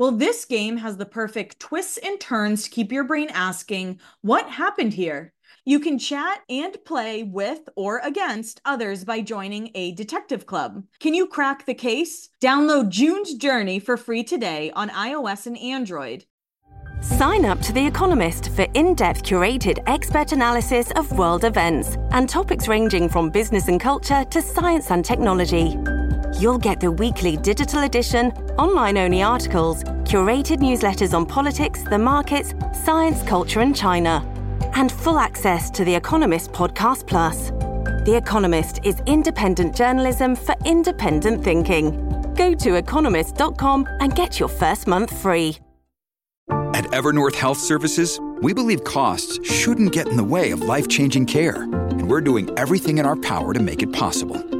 Well, this game has the perfect twists and turns to keep your brain asking, what happened here? You can chat and play with or against others by joining a detective club. Can you crack the case? Download June's Journey for free today on iOS and Android. Sign up to The Economist for in depth curated expert analysis of world events and topics ranging from business and culture to science and technology. You'll get the weekly digital edition, online only articles, curated newsletters on politics, the markets, science, culture, and China, and full access to The Economist Podcast Plus. The Economist is independent journalism for independent thinking. Go to economist.com and get your first month free. At Evernorth Health Services, we believe costs shouldn't get in the way of life changing care, and we're doing everything in our power to make it possible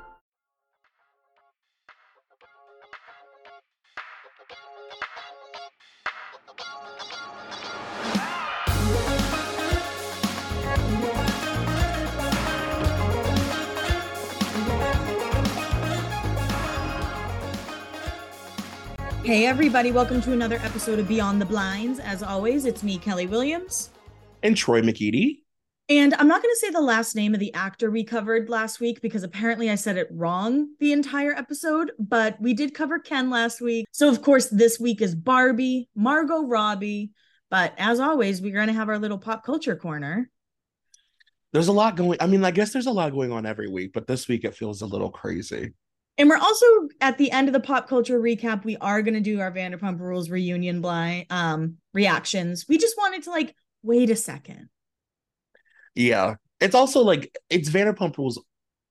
Hey, everybody, welcome to another episode of Beyond the Blinds. As always, it's me, Kelli Williams. And Troy McEady. And I'm not going to say the last name of the actor we covered last week because apparently I said it wrong the entire episode, but we did cover Ken last week. So, of course, this week is Barbie, Margot Robbie. But as always, we're going to have our little pop culture corner. There's a lot going. I mean, I guess there's a lot going on every week, but this week it feels a little crazy. And we're also at the end of the pop culture recap. We are going to do our Vanderpump Rules reunion blind um, reactions. We just wanted to like wait a second. Yeah, it's also like it's Vanderpump Rules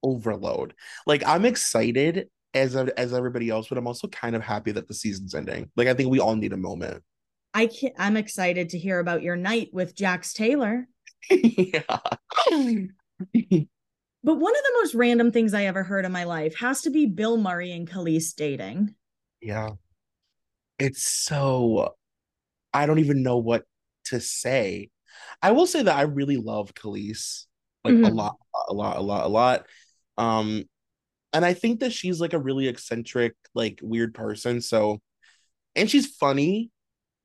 overload. Like I'm excited as as everybody else, but I'm also kind of happy that the season's ending. Like I think we all need a moment. I can I'm excited to hear about your night with Jax Taylor. yeah. But one of the most random things I ever heard in my life has to be Bill Murray and Kelis dating. Yeah. It's so I don't even know what to say. I will say that I really love Kelis like mm-hmm. a lot, a lot, a lot, a lot. Um, and I think that she's like a really eccentric, like weird person. So, and she's funny.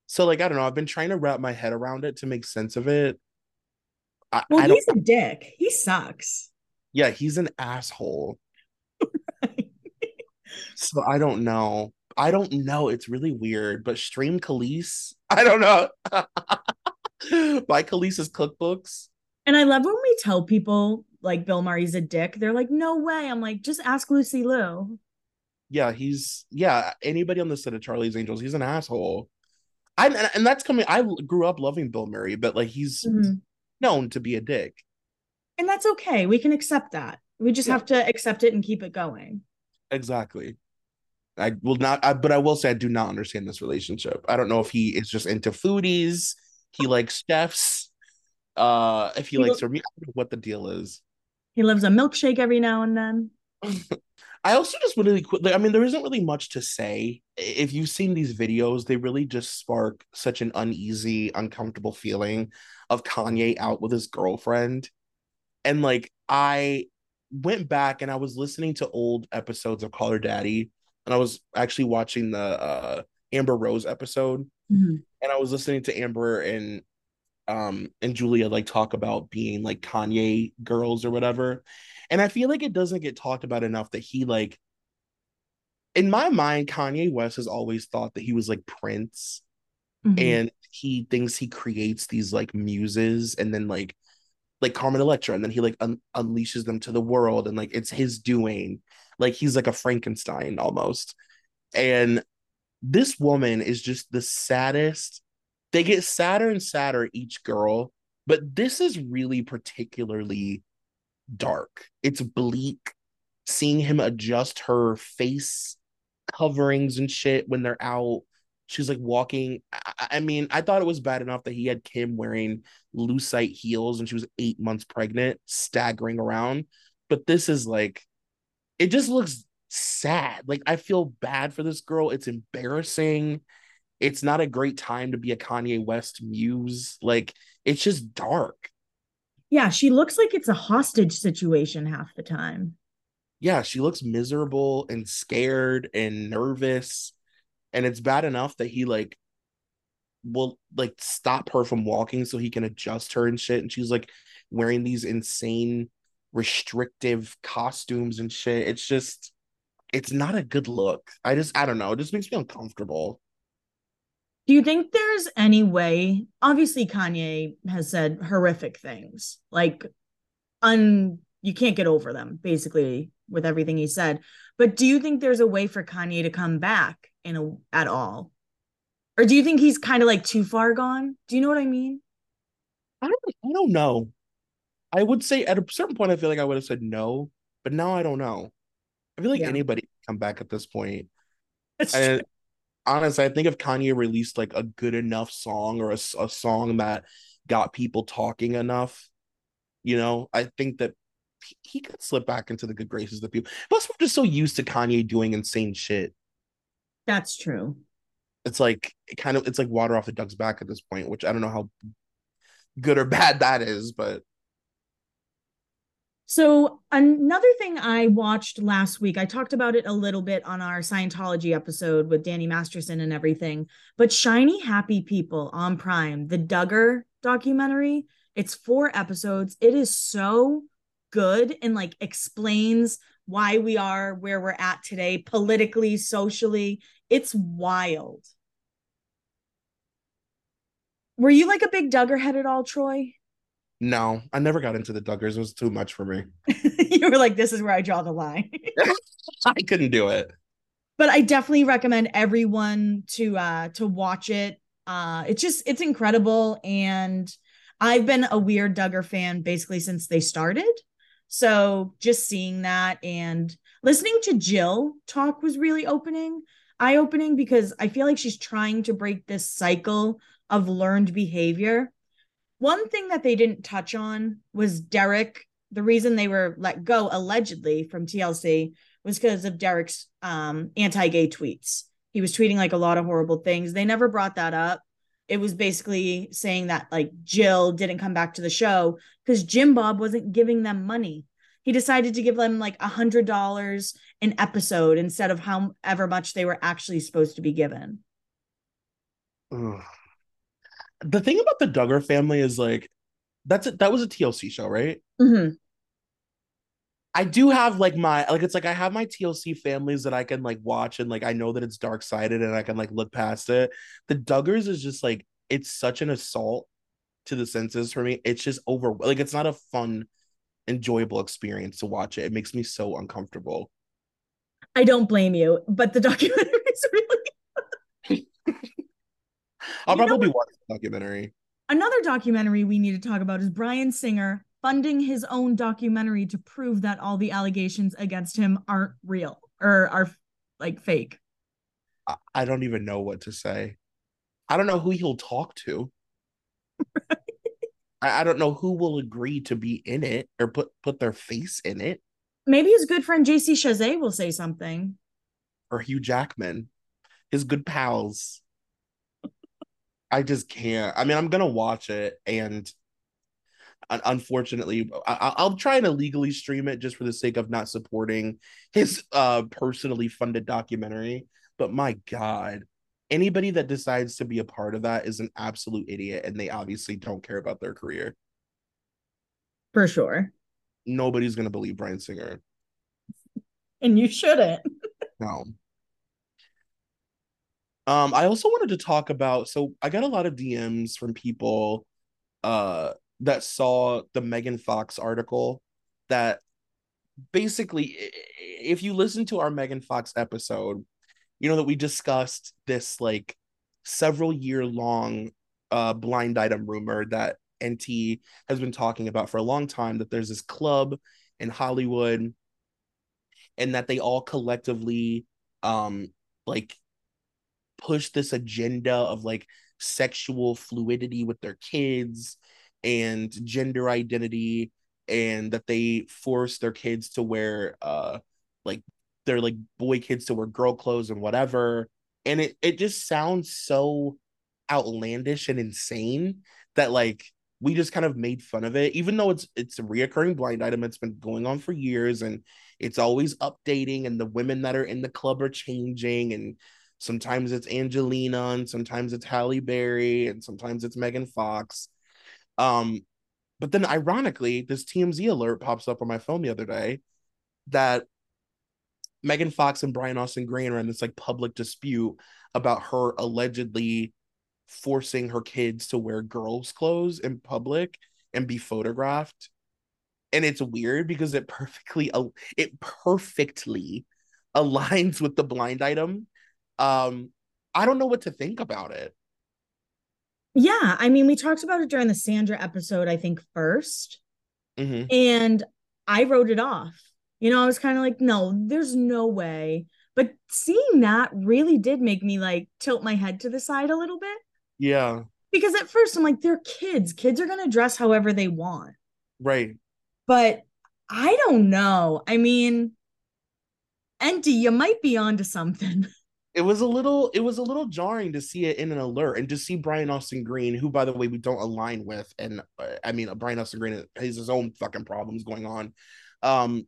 So, like, I don't know. I've been trying to wrap my head around it to make sense of it. I, well, I he's a dick. He sucks yeah, he's an asshole. so I don't know. I don't know. It's really weird. But stream Kelis. I don't know. Buy Kelis's cookbooks. And I love when we tell people like Bill Murray's a dick. They're like, no way. I'm like, just ask Lucy Liu. Yeah, he's yeah. Anybody on the set of Charlie's Angels, he's an asshole. I and that's coming. I grew up loving Bill Murray, but like he's mm-hmm. known to be a dick and that's okay. We can accept that. We just yeah. have to accept it and keep it going. Exactly. I will not I, but i will say i do not understand this relationship. I don't know if he is just into foodies. He likes chefs. Uh if he, he likes lo- what the deal is. He loves a milkshake every now and then. I also just really quickly, I mean, there isn't really much to say. If you've seen these videos, they really just spark such an uneasy, uncomfortable feeling of Kanye out with his girlfriend and like I went back and I was listening to old episodes of Call Her Daddy, and I was actually watching the uh, Amber Rose episode, mm-hmm. and I was listening to Amber and um and Julia like talk about being like Kanye girls or whatever, and I feel like it doesn't get talked about enough that he like in my mind, Kanye West has always thought that he was like Prince, Mhm. and he thinks he creates these like muses, and then like like Carmen Electra, and then he like un- unleashes them to the world, and like it's his doing. Like he's like a Frankenstein almost. And this woman is just the saddest. They get sadder and sadder each girl, but this is really particularly dark. It's bleak. Seeing him adjust her face coverings and shit when they're out. She's like walking. I, I mean, I thought it was bad enough that he had Kim wearing lucite heels and she was eight months pregnant, staggering around. But this is like, it just looks sad. Like, I feel bad for this girl. It's embarrassing. It's not a great time to be a Kanye West muse. Like, it's just dark. Yeah, she looks like it's a hostage situation half the time. yeah, she looks miserable and scared and nervous. And it's bad enough that he like will like stop her from walking so he can adjust her and shit. And she's like wearing these insane restrictive costumes and shit. It's just it's not a good look. I just I don't know. It just makes me uncomfortable. Do you think there's any way? Obviously, Kanye has said horrific things, like un you can't get over them, basically, with everything he said. But do you think there's a way for Kanye to come back in a at all? Or do you think he's kind of like too far gone? Do you know what I mean? I don't I don't know. I would say at a certain point I feel like I would have said no, but now I don't know. I feel like Yeah. anybody can come back at this point. And honestly, I think if Kanye released like a good enough song or a, a song that got people talking enough, you know, I think that he, he could slip back into the good graces of the people. Plus, we're just so used to Kanye doing insane shit. That's true. It's like it kind of it's like water off the duck's back at this point, which I don't know how good or bad that is, but So, another thing I watched last week, I talked about it a little bit on our Scientology episode with Danny Masterson and everything, but Shiny Happy People on Prime, the Duggar documentary, it's four episodes. It is so good and like explains why we are where we're at today, politically, socially. It's wild. Were you like a big Duggar head at all, Troy? no, I never got into the Duggars. It was too much for me. you were like, this is where I draw the line. I couldn't do it. but I definitely recommend everyone to uh to watch it. Uh it's just it's incredible and I've been a weird Duggar fan basically since they started. So just seeing that and listening to Jill talk was really opening, eye-opening because I feel like she's trying to break this cycle of learned behavior. One thing that they didn't touch on was Derick. The reason they were let go allegedly from TLC was because of Derick's um, anti-gay tweets. He was tweeting like a lot of horrible things. They never brought that up. It was basically saying that like Jill didn't come back to the show because Jim Bob wasn't giving them money. He decided to give them like a hundred dollars an episode instead of however much they were actually supposed to be given. Ugh. The thing about the Duggar family is like that's it. That was a TLC show, right? Mhm. I do have like my like it's like I have my TLC families that I can like watch and like I know that it's dark sided and I can like look past it. The Duggars is just like it's such an assault to the senses for me. It's just over like it's not a fun, enjoyable experience to watch it. It makes me so uncomfortable. I don't blame you, but the documentary is really I'll You probably watch the documentary. Another documentary we need to talk about is Bryan Singer funding his own documentary to prove that all the allegations against him aren't real or are like fake. I don't even know what to say. I don't know who he'll talk to. I, I don't know who will agree to be in it or put put their face in it. Maybe his good friend JC Chasez will say something. or Hugh Jackman, his good pals. I just can't. I mean, I'm gonna watch it, and unfortunately, I- I'll try and illegally stream it just for the sake of not supporting his uh personally funded documentary. But my God, anybody that decides to be a part of that is an absolute idiot, and they obviously don't care about their career. For sure. Nobody's gonna believe Bryan Singer. And you shouldn't. No. Um, I also wanted to talk about so I got a lot of DMs from people uh that saw the Megan Fox article that basically if you listen to our Megan Fox episode, you know that we discussed this like several year long uh blind item rumor that Enty has been talking about for a long time that there's this club in Hollywood and that they all collectively um like push this agenda of like sexual fluidity with their kids and gender identity and that they force their kids to wear uh like they're like boy kids to wear girl clothes and whatever. And it it just sounds so outlandish and insane that like we just kind of made fun of it even though it's it's a reoccurring blind item. It's been going on for years and it's always updating and the women that are in the club are changing. And sometimes it's Angelina and sometimes it's Halle Berry and sometimes it's Megan Fox. Um but then ironically this TMZ alert pops up on my phone the other day that Megan Fox and Brian Austin Green are in this like public dispute about her allegedly forcing her kids to wear girls' clothes in public and be photographed. And it's weird because it perfectly it perfectly aligns with the blind item. Um, I don't know what to think about it. Yeah, I mean, we talked about it during the Sandra episode, I think 1st mm-hmm. and I wrote it off. You know, I was kind of like, no, there's no way. But seeing that really did make me like tilt my head to the side a little bit. Yeah. Because at first I'm like, they're kids. Kids are going to dress however they want. Right. But I don't know. I mean, Enty, you might be onto something. It was a little it was a little jarring to see it in an alert and to see Brian Austin Green, who by the way we don't align with, and uh, I mean Brian Austin Green has his own fucking problems going on. Um,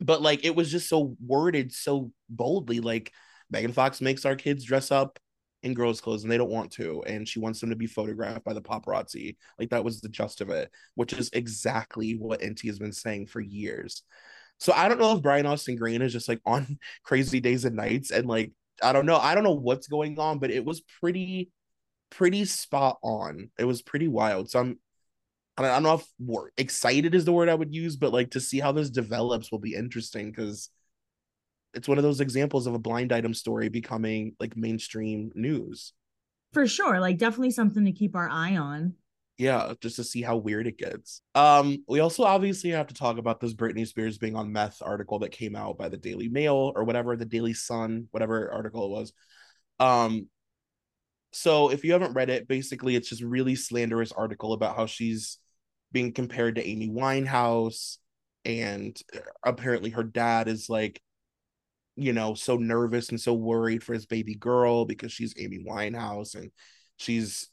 but like it was just so worded so boldly, like Megan Fox makes our kids dress up in girls' clothes and they don't want to, and she wants them to be photographed by the paparazzi. Like that was the gist of it, which is exactly what Enty has been saying for years. So I don't know if Brian Austin Green is just like on crazy days and nights and like I don't know. I don't know what's going on, but it was pretty pretty spot on. It was pretty wild. So I'm I don't know if more excited is the word I would use, but like to see how this develops will be interesting because it's one of those examples of a blind item story becoming like mainstream news. For sure. Like definitely something to keep our eye on. Yeah, just to see how weird it gets. Um, we also obviously have to talk about this Britney Spears being on meth article that came out by the Daily Mail or whatever, the Daily Sun, whatever article it was. Um, so if you haven't read it, basically it's just really slanderous article about how she's being compared to Amy Winehouse, and uh, apparently her dad is like you know, so nervous and so worried for his baby girl because she's Amy Winehouse and she's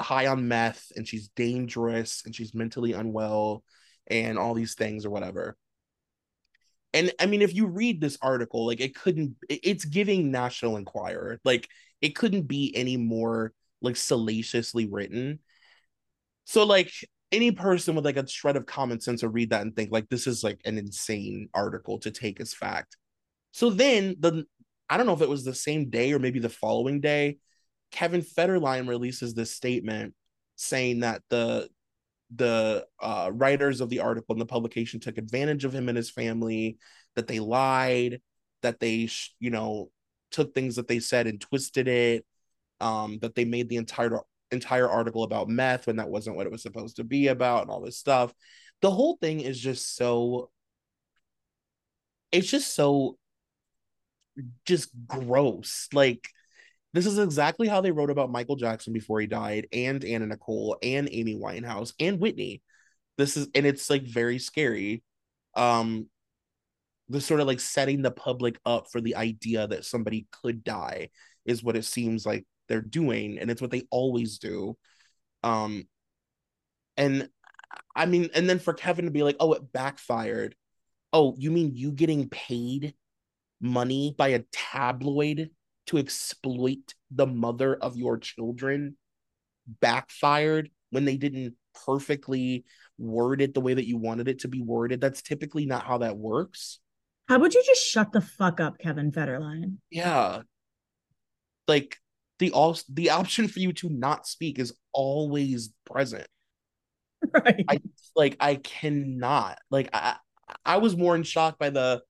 high on meth and she's dangerous and she's mentally unwell and all these things or whatever. And I mean, if you read this article, like it couldn't, it's giving National Enquirer. Like it couldn't be any more like salaciously written. So, like, any person with like a shred of common sense will read that and think like this is like an insane article to take as fact. So then the I don't know if it was the same day or maybe the following day, Kevin Federline releases this statement saying that the the uh, writers of the article and the publication took advantage of him and his family, that they lied, that they sh- you know took things that they said and twisted it, um, that they made the entire entire article about meth when that wasn't what it was supposed to be about, and all this stuff. The whole thing is just so. It's just so just gross. Like this is exactly how they wrote about Michael Jackson before he died, and Anna Nicole, and Amy Winehouse, and Whitney. This is and it's like very scary. Um the sort of like setting the public up for the idea that somebody could die is what it seems like they're doing, and it's what they always do. Um and I mean, and then for Kevin to be like, oh, it backfired. Oh, you mean you getting paid money by a tabloid to exploit the mother of your children backfired when they didn't perfectly word it the way that you wanted it to be worded. That's typically not how that works. How about you just shut the fuck up, Kevin Federline? Yeah. like the all the option for you to not speak is always present. Right. I like I cannot like I I was more in shock by the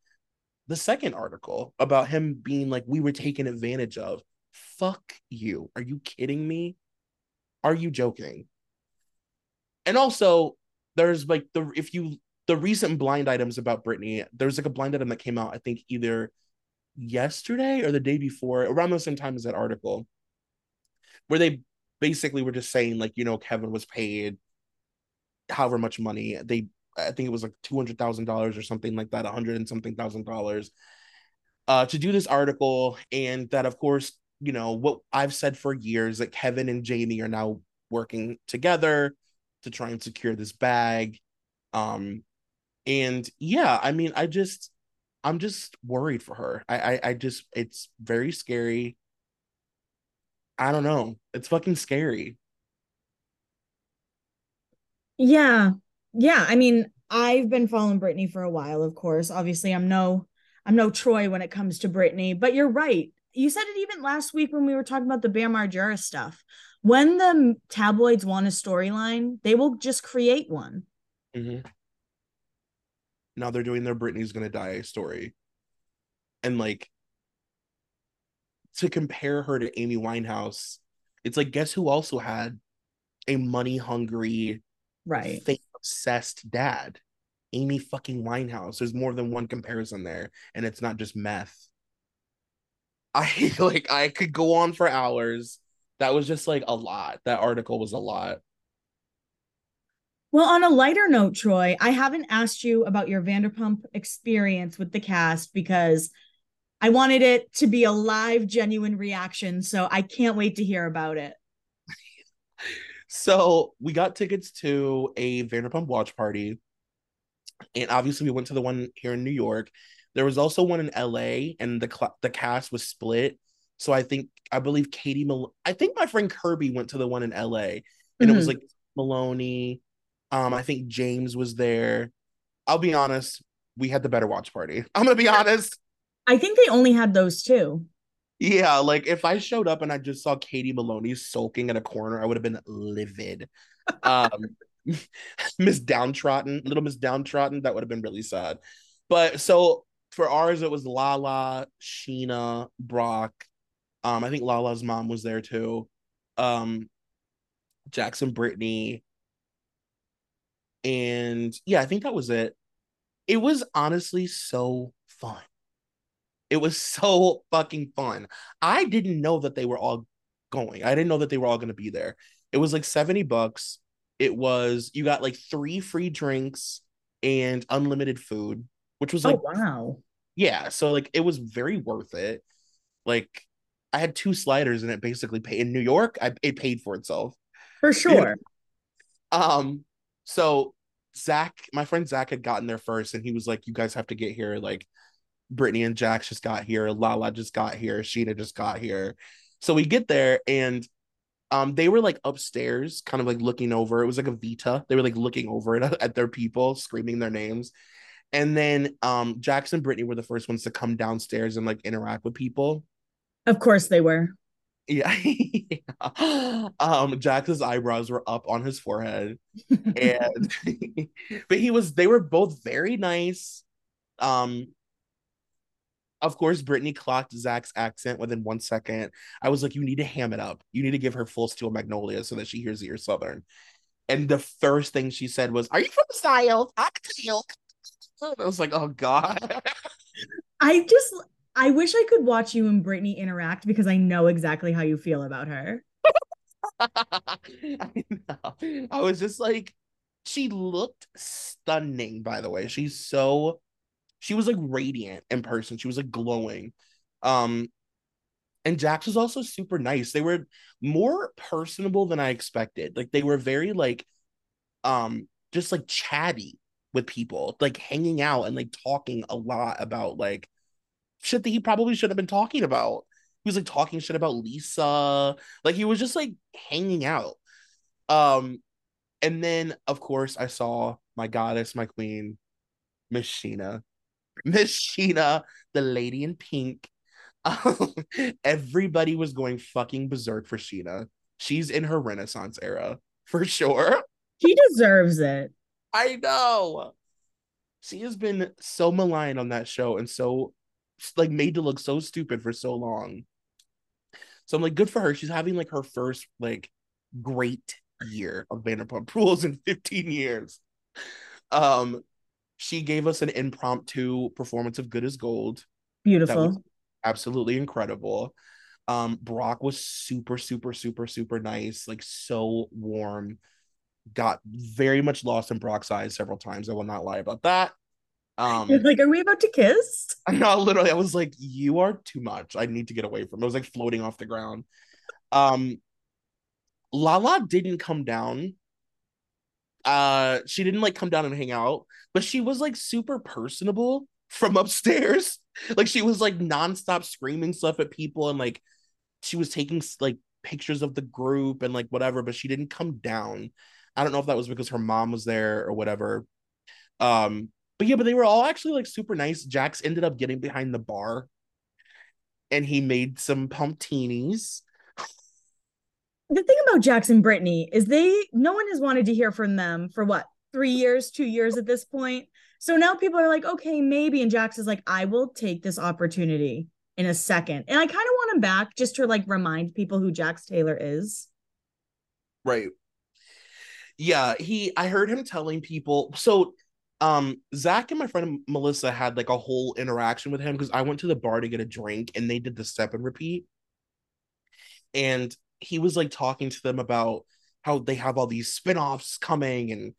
the second article about him being like we were taken advantage of. Fuck you. Are you kidding me? Are you joking? And also there's like the if you the recent blind items about Britney, there's like a blind item that came out, I think either yesterday or the day before, around the same time as that article, where they basically were just saying, like, you know, Kevin was paid however much money. They I think it was like two hundred thousand dollars or something like that, a hundred and something thousand dollars, uh, to do this article, and that of course, you know what I've said for years that Kevin and Jamie are now working together to try and secure this bag, um, and yeah, I mean, I just, I'm just worried for her. I, I, I just, it's very scary. I don't know. It's fucking scary. Yeah. Yeah. I mean, I've been following Britney for a while, of course. Obviously, I'm no I'm no Troy when it comes to Britney, but you're right. You said it even last week when we were talking about the Bam Margera stuff. When the tabloids want a storyline, they will just create one. Mm-hmm. Now they're doing their Britney's gonna die story. And like to compare her to Amy Winehouse, it's like guess who also had a money hungry, right, fame obsessed dad? Amy fucking Winehouse. There's more than one comparison there, and it's not just meth. I like I could go on for hours. That was just like a lot. That article was a lot. Well, on a lighter note, Troy, I haven't asked you about your Vanderpump experience with the cast because I wanted it to be a live, genuine reaction. So I can't wait to hear about it. so we got tickets to a Vanderpump watch party. And obviously, we went to the one here in New York. There was also one in LA, and the cl- the cast was split. So I think I believe Katie Mal- I think my friend Kirby went to the one in LA, and mm-hmm. it was mm-hmm. like Maloney. Um, I think James was there. I'll be honest, we had the better watch party. I'm gonna be honest. I think they only had those two. Yeah, like if I showed up and I just saw Katie Maloney sulking in a corner, I would have been livid. Um, Miss Downtrodden, little Miss Downtrodden, that would have been really sad. But so for ours, it was Lala, Scheana, Brock. Um, I think Lala's mom was there too. Um, Jackson, Brittany, and yeah, I think that was it. It was honestly so fun. It was so fucking fun. I didn't know that they were all going. I didn't know that they were all going to be there. It was like 70 bucks. It was you got like three free drinks and unlimited food, which was like oh, wow. Yeah, so like it was very worth it. Like I had two sliders and it basically paid in New York, I it paid for itself. For sure. um so Zach, my friend Zach had gotten there first, and he was like, "You guys have to get here." Like, Brittany and Jax just got here, Lala just got here, Scheana just got here. So we get there, and um, they were like upstairs, kind of like looking over. It was like a Vita. They were like looking over it at their people, screaming their names. And then um, Jax and Brittany were the first ones to come downstairs and like interact with people. Of course they were. Yeah. yeah. Um, Jax's eyebrows were up on his forehead. and but he was they were both very nice. Um of course, Brittany clocked Zach's accent within one second. I was like, you need to ham it up. You need to give her full steel magnolia so that she hears that you're Southern. And the first thing she said was, Are you from the South? I was like, Oh God. I just I wish I could watch you and Brittany interact because I know exactly how you feel about her. I know. I was just like, she looked stunning, by the way. She's so she was like radiant in person. She was like glowing. Um and Jax was also super nice. They were more personable than I expected. Like they were very like um just like chatty with people, like hanging out and like talking a lot about like shit that he probably shouldn't have been talking about. He was like talking shit about Lisa. Like he was just like hanging out. Um, and then of course I saw my goddess, my queen, Scheana. Miss Scheana, the lady in pink, everybody was going fucking berserk for Scheana. She's in her Renaissance era for sure. She deserves it. I know. She has been so maligned on that show and so like made to look so stupid for so long. So I'm like, good for her. She's having like her first like great year of Vanderpump Rules in 15 years. Um, she gave us an impromptu performance of Good as Gold. Beautiful. absolutely incredible. Um, Brock was super, super, super, super nice, like so warm. Got very much lost in Brock's eyes several times. I will not lie about that. Um, like, are we about to kiss? No, literally, I was like, you are too much. I need to get away from. It was like floating off the ground. Um, Lala didn't come down. Uh, she didn't like come down and hang out, but she was like super personable from upstairs. Like she was like nonstop screaming stuff at people and like she was taking like pictures of the group and like whatever, but she didn't come down. I don't know if that was because her mom was there or whatever. Um, but yeah, but they were all actually like super nice. Jax ended up getting behind the bar and he made some pumptinis. The thing about Jackson Brittany is they no one has wanted to hear from them for what three years, two years at this point. So now people are like, okay, maybe. And Jax is like, I will take this opportunity in a second. And I kind of want him back just to like remind people who Jax Taylor is. Right. Yeah, he I heard him telling people so um Zach and my friend Melissa had like a whole interaction with him because I went to the bar to get a drink and they did the step and repeat. And he was like talking to them about how they have all these spin-offs coming and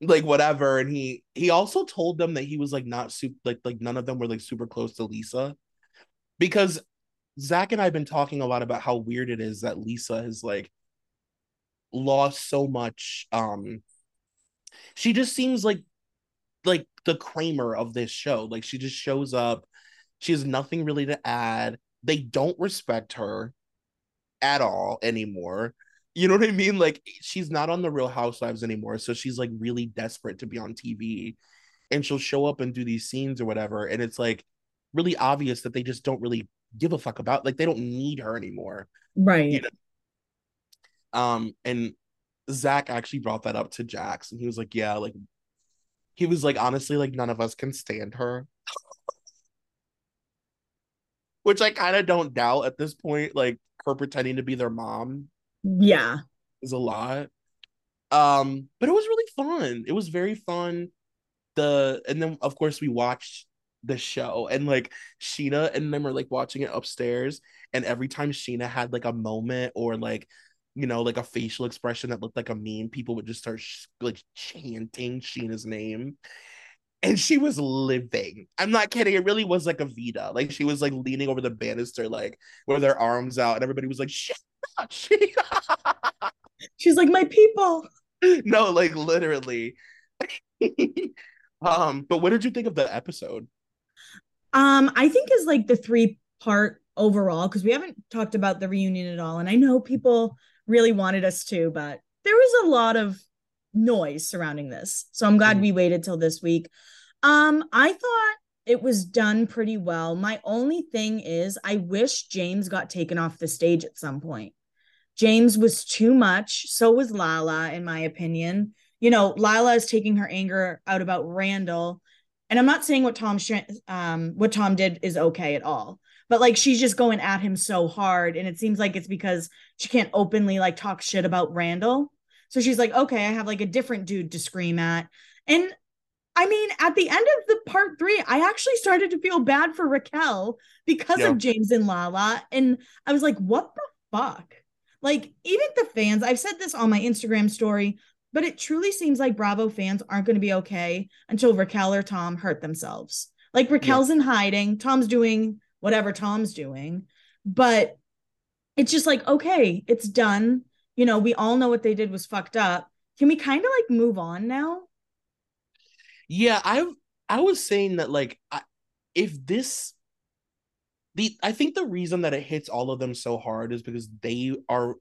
like whatever and he he also told them that he was like not super like like none of them were like super close to Lisa because Zach and I've been talking a lot about how weird it is that Lisa has like lost so much um she just seems like like the Kramer of this show like she just shows up she has nothing really to add they don't respect her at all anymore you know what I mean? Like she's not on the Real Housewives anymore, so she's like really desperate to be on TV, and she'll show up and do these scenes or whatever, and it's like really obvious that they just don't really give a fuck about. Like they don't need her anymore, right? You know? Um, and Zach actually brought that up to Jax, and he was like, "Yeah, like." He was like, honestly, like none of us can stand her. Which I kind of don't doubt at this point, like her pretending to be their mom yeah. is a lot. Um but it was really fun. It was very fun. The and then of course we watched the show and like Scheana and them were like watching it upstairs. And every time Scheana had like a moment or like you know like a facial expression that looked like a meme people would just start sh- like chanting Scheana's name and she was living. I'm not kidding. It really was like a Vita. Like she was like leaning over the banister, like with her arms out, and everybody was like, "Shit, she she's like my people no like literally um but what did you think of the episode um i think is like the three part overall because we haven't talked about the reunion at all and i know people really wanted us to but there was a lot of noise surrounding this so i'm glad mm-hmm. we waited till this week um i thought it was done pretty well my only thing is i wish james got taken off the stage at some point James was too much. So was Lala, in my opinion. You know, Lala is taking her anger out about Randall. And I'm not saying what Tom um what Tom did is okay at all. But like she's just going at him so hard. And it seems like it's because she can't openly like talk shit about Randall. So she's like, okay, I have like a different dude to scream at. And I mean, at the end of the part three, I actually started to feel bad for Raquel because yeah. of James and Lala. And I was like, what the fuck? Like, even the fans, I've said this on my Instagram story, but it truly seems like Bravo fans aren't going to be okay until Raquel or Tom hurt themselves. Like, Raquel's yeah. in hiding, Tom's doing whatever Tom's doing, but it's just like, okay, it's done. You know, we all know what they did was fucked up. Can we kind of like move on now? Yeah, I I was saying that like I, if this the I think the reason that it hits all of them so hard is because they are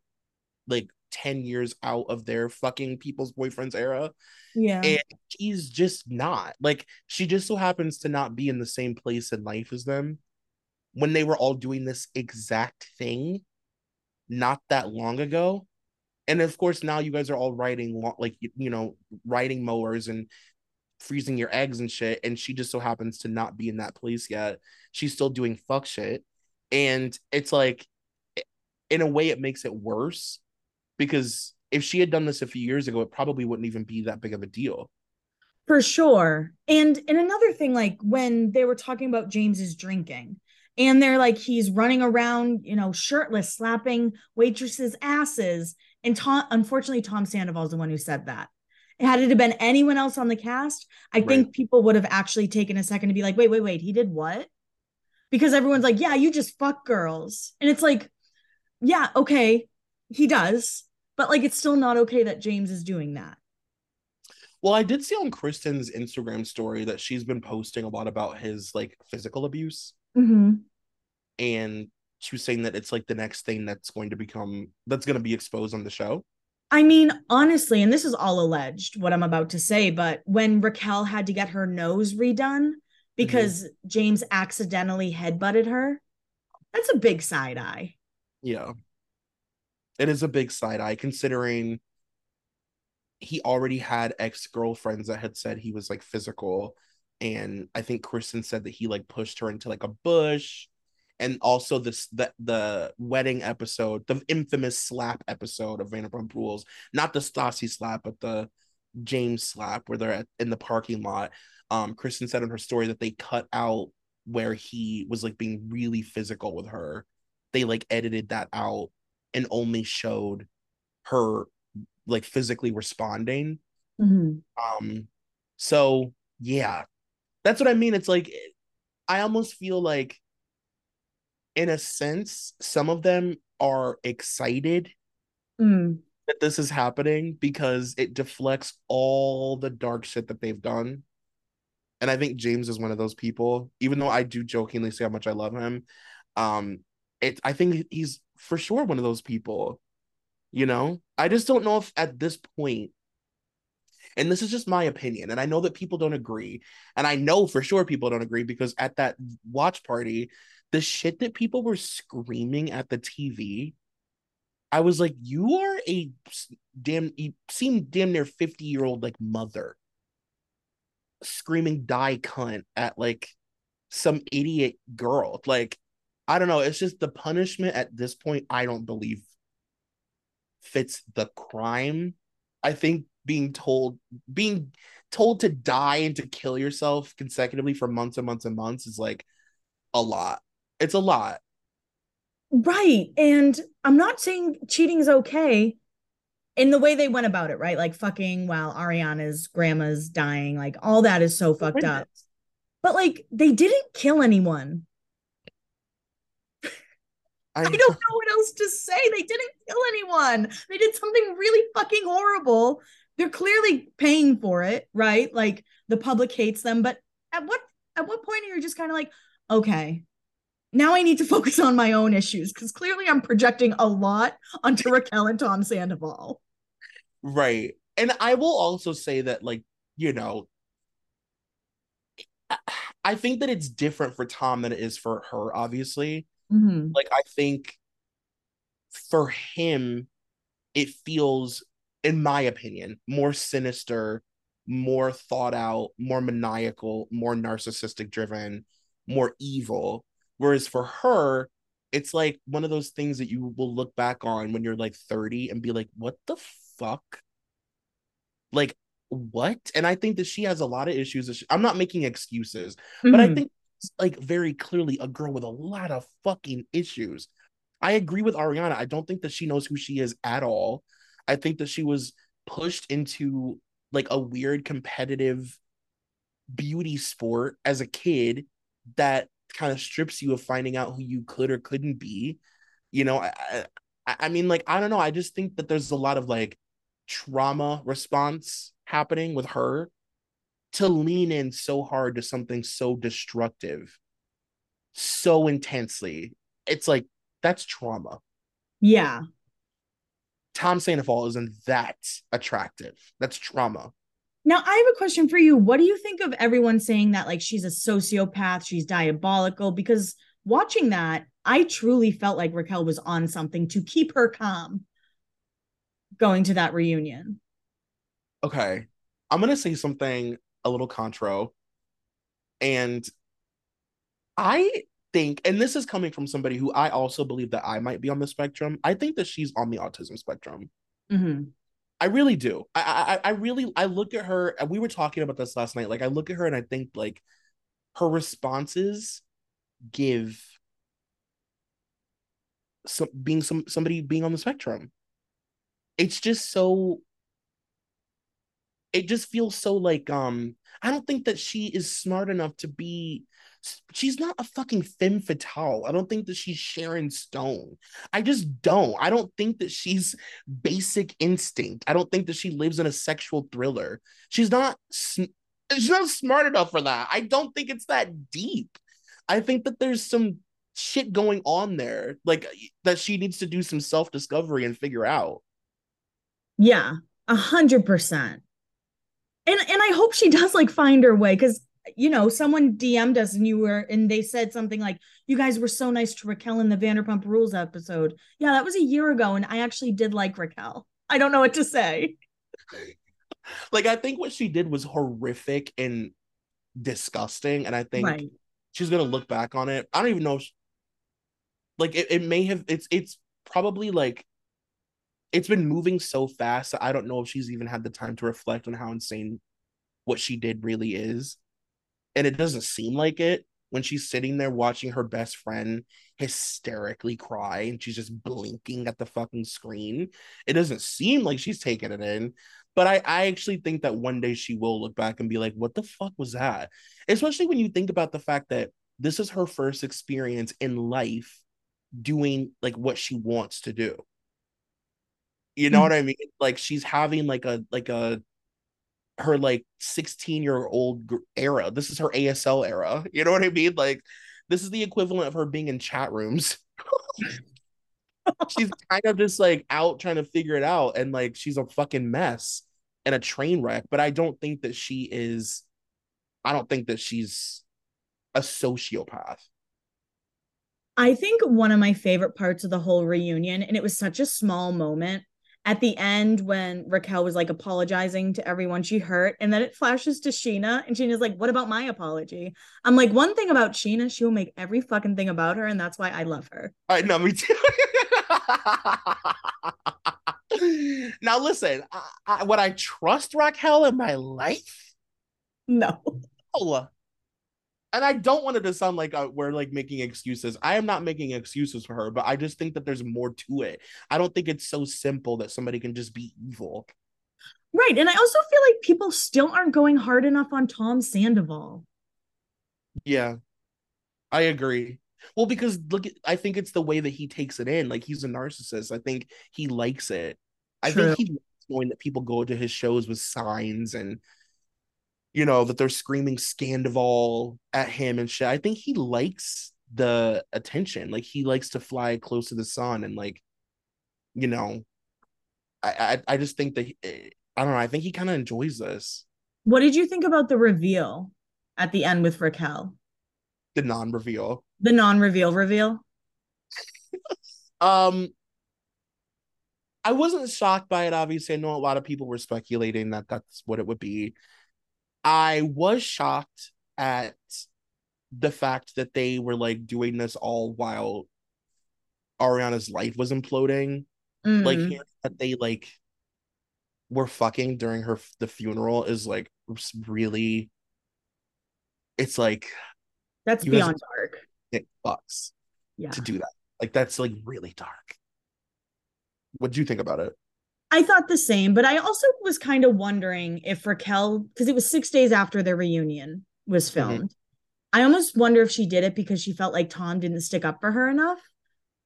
like 10 years out of their fucking people's boyfriends era. Yeah. And she's just not. Like she just so happens to not be in the same place in life as them. when they were all doing this exact thing not that long ago. And of course, now you guys are all riding like you know, riding mowers and freezing your eggs and shit. And she just so happens to not be in that place yet. She's still doing fuck shit. And it's like, in a way, it makes it worse because if she had done this a few years ago, it probably wouldn't even be that big of a deal. For sure. And and another thing, like when they were talking about James's drinking, and they're like he's running around, you know, shirtless, slapping waitresses' asses. And Tom, unfortunately, Tom Sandoval is the one who said that. Had it been anyone else on the cast, I right. think people would have actually taken a second to be like, wait, wait, wait, he did what? Because everyone's like, yeah, you just fuck girls. And it's like, yeah, okay, he does but like it's still not okay that James is doing that. Well, I did see on Kristen's Instagram story that she's been posting a lot about his like physical abuse. Mm-hmm. And she was saying that it's like the next thing that's going to become that's going to be exposed on the show. I mean, honestly, and this is all alleged what I'm about to say, but when Raquel had to get her nose redone because mm-hmm. James accidentally headbutted her, that's a big side eye. Yeah it is a big side eye considering he already had ex-girlfriends that had said he was like physical and i think kristen said that he like pushed her into like a bush and also this the the wedding episode the infamous slap episode of vanderpump rules not the stassi slap but the james slap where they're at, in the parking lot um kristen said in her story that they cut out where he was like being really physical with her they like edited that out and only showed her like physically responding. Mm-hmm. Um, so yeah, that's what I mean. It's like I almost feel like, in a sense, some of them are excited mm. that this is happening because it deflects all the dark shit that they've done. And I think James is one of those people, even though I do jokingly say how much I love him. Um, it I think he's for sure one of those people. You know, I just don't know if at this point, and this is just my opinion, and I know that people don't agree, and I know for sure people don't agree because at that watch party, the shit that people were screaming at the TV, I was like, you are a damn, you seem damn near 50 year old like mother screaming die cunt at like some idiot girl. Like, I don't know. It's just the punishment at this point, I don't believe fits the crime. I think being told being told to die and to kill yourself consecutively for months and months and months is like a lot. It's a lot. Right. And I'm not saying cheating is okay in the way they went about it, right? Like fucking while Ariana's grandma's dying, like all that is so fucked up. But like they didn't kill anyone. I, I don't know what else to say. They didn't kill anyone. They did something really fucking horrible. They're clearly paying for it, right? Like the public hates them, but at what at what point are you just kind of like, okay, now I need to focus on my own issues because clearly I'm projecting a lot onto Raquel and Tom Sandoval. Right. And I will also say that, like, you know, I think that it's different for Tom than it is for her, obviously. Mm-hmm. Like I think for him, it feels, in my opinion, more sinister, more thought out, more maniacal, more narcissistic driven, more evil. Whereas for her, it's like one of those things that you will look back on when you're like 30 and be like, what the fuck? Like, what? And I think that she has a lot of issues. I'm not making excuses, mm-hmm. but I mm-hmm. think like very clearly a girl with a lot of fucking issues. I agree with Ariana. I don't think that she knows who she is at all. I think that she was pushed into like a weird competitive beauty sport as a kid that kind of strips you of finding out who you could or couldn't be. You know, I, I, I mean, like, I don't know. I just think that there's a lot of like trauma response happening with her to lean in so hard to something so destructive so intensely. It's like that's trauma. Yeah. Tom Sandoval isn't that attractive. That's trauma. Now, I have a question for you. What do you think of everyone saying that like she's a sociopath, she's diabolical? Because watching that, I truly felt like Raquel was on something to keep her calm going to that reunion. Okay. I'm going to say something a little contro. And I think, and this is coming from somebody who I also believe that I might be on the spectrum. I think that she's on the autism spectrum. Mm-hmm. I really do. I, I I really I look at her. and We were talking about this last night. Like I look at her and I think like her responses give some being some somebody being on the spectrum. It's just so. It just feels so like um. I don't think that she is smart enough to be she's not a fucking femme fatale. I don't think that she's Sharon Stone. I just don't. I don't think that she's basic instinct. I don't think that she lives in a sexual thriller. She's not she's not smart enough for that. I don't think it's that deep. I think that there's some shit going on there like that she needs to do some self-discovery and figure out. Yeah, a hundred percent. And and I hope she does like find her way because you know, someone DM'd us and you were, and they said something like, you guys were so nice to Raquel in the Vanderpump Rules episode. Yeah, that was a year ago. And I actually did like Raquel. I don't know what to say. like, I think what she did was horrific and disgusting. And I think right. she's going to look back on it. I don't even know. She, like, it, it may have, it's, it's probably like, it's been moving so fast. I don't know if she's even had the time to reflect on how insane what she did really is and it doesn't seem like it when she's sitting there watching her best friend hysterically cry and she's just blinking at the fucking screen. It doesn't seem like she's taking it in. But I, I actually think that one day she will look back and be like, what the fuck was that? Especially when you think about the fact that this is her first experience in life doing like what she wants to do. You know mm-hmm. what I mean? Like she's having like a like a her like 16 year old era. This is her ASL era. You know what I mean? Like this is the equivalent of her being in chat rooms. she's kind of just like out trying to figure it out and like she's a fucking mess and a train wreck, but I don't think that she is I don't think that she's a sociopath. I think one of my favorite parts of the whole reunion, and it was such a small moment, at the end when Raquel was like apologizing to everyone she hurt, and then it flashes to Scheana, and Scheana's like, "What about my apology?" I'm like, one thing about Scheana, she'll make every fucking thing about her, and that's why I love her. I know, me too. now listen, I, I, would I trust Raquel in my life? No. Oh, and I don't want it to sound like uh, we're like making excuses. I am not making excuses for her, but I just think that there's more to it. I don't think it's so simple that somebody can just be evil. Right. And I also feel like people still aren't going hard enough on Tom Sandoval. Yeah. I agree. Well, because look, I think it's the way that he takes it in. Like he's a narcissist. I think he likes it. True. I think he likes knowing that people go to his shows with signs and you know, that they're screaming Scandoval at him and shit. I think he likes the attention. Like he likes to fly close to the sun and like, you know, I I, I just think that he, I don't know. I think he kind of enjoys this. What did you think about the reveal at the end with Raquel? The non-reveal. The non-reveal reveal. um, I wasn't shocked by it. Obviously, I know a lot of people were speculating that that's what it would be. I was shocked at the fact that they were like doing this all while Ariana's life was imploding. Mm. Like that they like were fucking during her the funeral is like really it's like that's beyond dark. It fucks yeah. to do that. Like that's like really dark. What do you think about it? I thought the same, but I also was kind of wondering if Raquel, because it was six days after their reunion was mm-hmm. filmed. Mm-hmm. I almost wonder if she did it because she felt like Tom didn't stick up for her enough.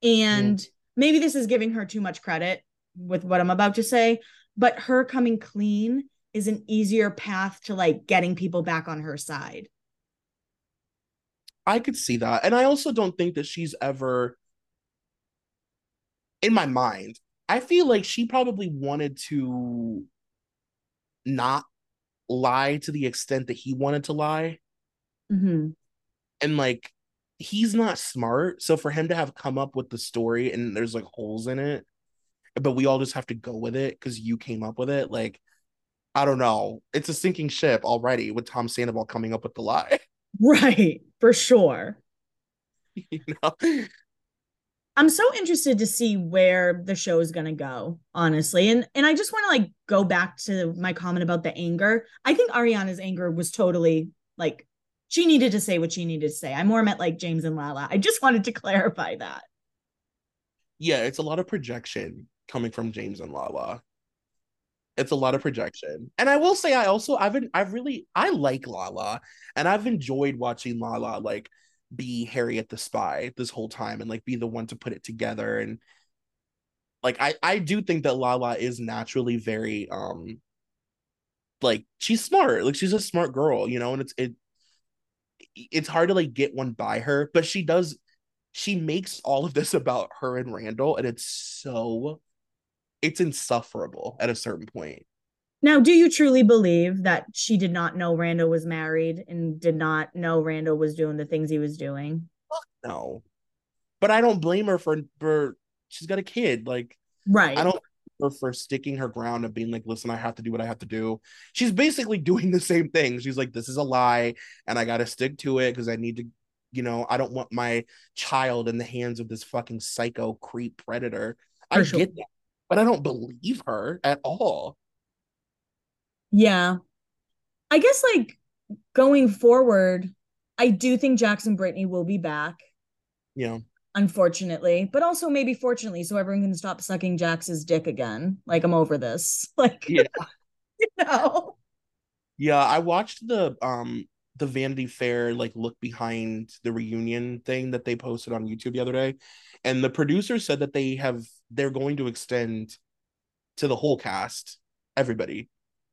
And mm. maybe this is giving her too much credit with what I'm about to say, but her coming clean is an easier path to like getting people back on her side. I could see that. And I also don't think that she's ever, in my mind, I feel like she probably wanted to not lie to the extent that he wanted to lie. Mm-hmm. And like he's not smart. So for him to have come up with the story and there's like holes in it, but we all just have to go with it because you came up with it, like I don't know. It's a sinking ship already with Tom Sandoval coming up with the lie. Right, for sure. you know? I'm so interested to see where the show is going to go, honestly. And and I just want to like go back to my comment about the anger. I think Ariana's anger was totally like she needed to say what she needed to say. I more meant like James and Lala. I just wanted to clarify that. Yeah, it's a lot of projection coming from James and Lala. It's a lot of projection. And I will say I also I've been I've really I like Lala and I've enjoyed watching Lala like be Harriet the spy this whole time and like be the one to put it together and like I I do think that Lala is naturally very um like she's smart like she's a smart girl you know and it's it it's hard to like get one by her but she does she makes all of this about her and Randall and it's so it's insufferable at a certain point. Now, do you truly believe that she did not know Randall was married and did not know Randall was doing the things he was doing? No. But I don't blame her for for she's got a kid. Like right. I don't her for sticking her ground and being like, listen, I have to do what I have to do. She's basically doing the same thing. She's like, this is a lie, and I gotta stick to it because I need to, you know, I don't want my child in the hands of this fucking psycho creep predator. For I sure. get that but I don't believe her at all. Yeah. I guess like going forward, I do think Jackson Brittany will be back. Yeah. Unfortunately, but also maybe fortunately, so everyone can stop sucking Jax's dick again. Like I'm over this. Like yeah. you know. Yeah, I watched the um the Vanity Fair like look behind the reunion thing that they posted on YouTube the other day, and the producer said that they have they're going to extend to the whole cast, everybody,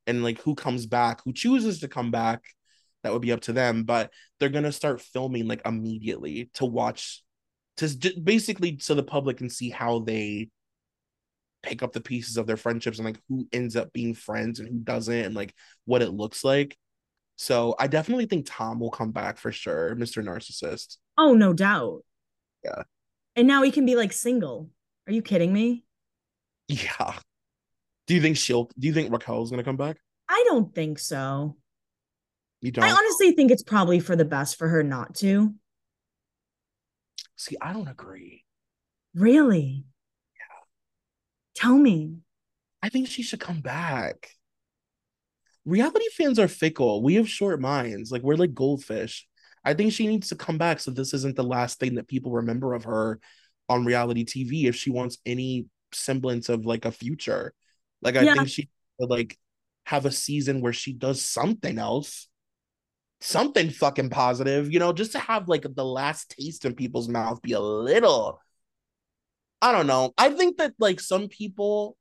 and like who comes back, who chooses to come back, that would be up to them. But they're gonna start filming like immediately to watch, to basically so the public can see how they pick up the pieces of their friendships and like who ends up being friends and who doesn't and like what it looks like so I definitely think Tom will come back for sure, Mr. Narcissist. Oh, no doubt. Yeah. And now he can be like single. Are you kidding me? Yeah. Do you think she'll do you think Raquel's gonna come back? I don't think so. You don't I honestly think it's probably for the best for her not to. See, I don't agree. Really? Yeah. Tell me. I think she should come back reality fans are fickle. We have short minds. Like we're like goldfish. I think she needs to come back so this isn't the last thing that people remember of her on reality TV if she wants any semblance of like a future. Like I yeah. think she would like have a season where she does something else. Something fucking positive, you know, just to have like the last taste in people's mouth be a little I don't know. I think that like some people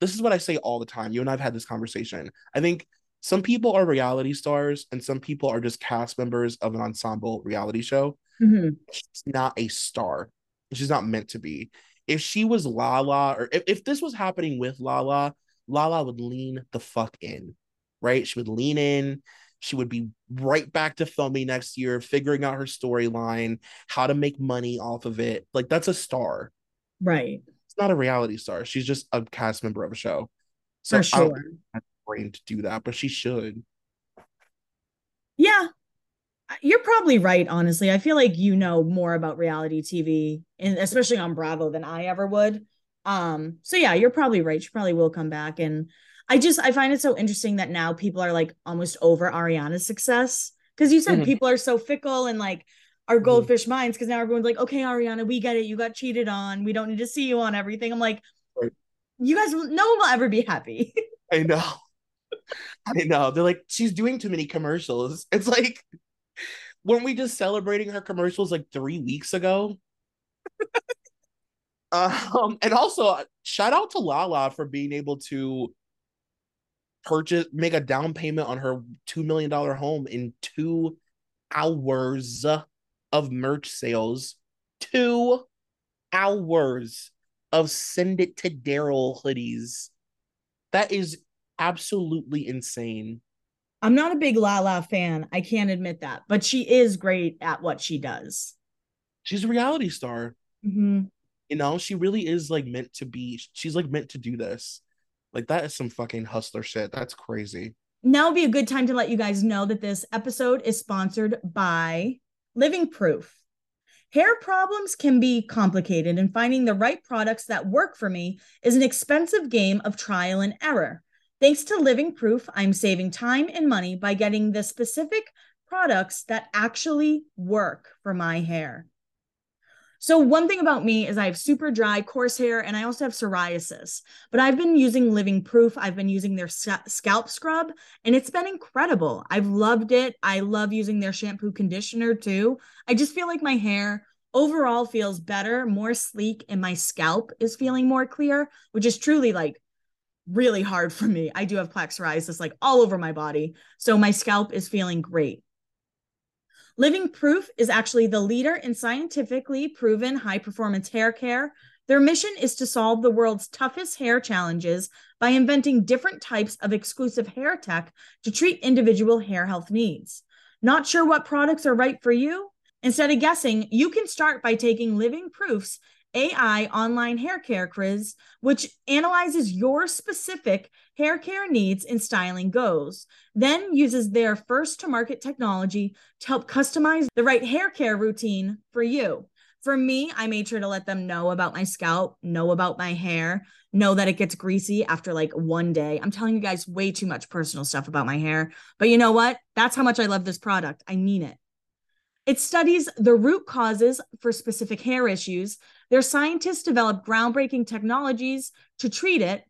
this is what I say all the time. You and I've had this conversation. I think some people are reality stars and some people are just cast members of an ensemble reality show. Mm-hmm. She's not a star. She's not meant to be. If she was Lala, or if, if this was happening with Lala, Lala would lean the fuck in, right? She would lean in. She would be right back to filming next year, figuring out her storyline, how to make money off of it. Like that's a star. Right It's not a reality star. She's just a cast member of a show. So For sure. I don't have brain to do that, but she should. You're probably right, honestly. I feel like you know more about reality TV and especially on Bravo than I ever would. Um, so yeah, you're probably right. She probably will come back. And I just I find it so interesting that now people are like almost over Ariana's success. Because you said mm-hmm. people are so fickle and like our mm-hmm. goldfish mm-hmm. minds because now everyone's like, okay, Ariana, we get it. You got cheated on. We don't need to see you on everything. I'm like, right. you guys, no one will ever be happy. I know. I know. They're like, she's doing too many commercials. It's like, weren't we just celebrating her commercials like three weeks ago? um, and also shout out to Lala for being able to purchase, make a down payment on her two million dollar home in two hours of merch sales, two hours of send it to Daryl hoodies. That is absolutely insane. I'm not a big Lala fan. I can't admit that, but she is great at what she does. She's a reality star. Mm-hmm. You know, she really is like meant to be. She's like meant to do this. Like that is some fucking hustler shit. That's crazy. Now would be a good time to let you guys know that this episode is sponsored by Living Proof. Hair problems can be complicated, and finding the right products that work for me is an expensive game of trial and error. Thanks to Living Proof, I'm saving time and money by getting the specific products that actually work for my hair. So, one thing about me is I have super dry, coarse hair, and I also have psoriasis. But I've been using Living Proof. I've been using their scalp scrub, and it's been incredible. I've loved it. I love using their shampoo conditioner too. I just feel like my hair overall feels better, more sleek, and my scalp is feeling more clear, which is truly like really hard for me. I do have plaque psoriasis like all over my body. So, my scalp is feeling great. Living Proof is actually the leader in scientifically proven high performance hair care. Their mission is to solve the world's toughest hair challenges by inventing different types of exclusive hair tech to treat individual hair health needs. Not sure what products are right for you? Instead of guessing, you can start by taking Living Proof's AI online hair care quiz, which analyzes your specific hair care needs and styling goals, then uses their first to market technology to help customize the right hair care routine for you. For me, I made sure to let them know about my scalp, know about my hair, know that it gets greasy after like one day. I'm telling you guys way too much personal stuff about my hair. But you know what? That's how much I love this product. I mean it. It studies the root causes for specific hair issues. Their scientists develop groundbreaking technologies to treat it.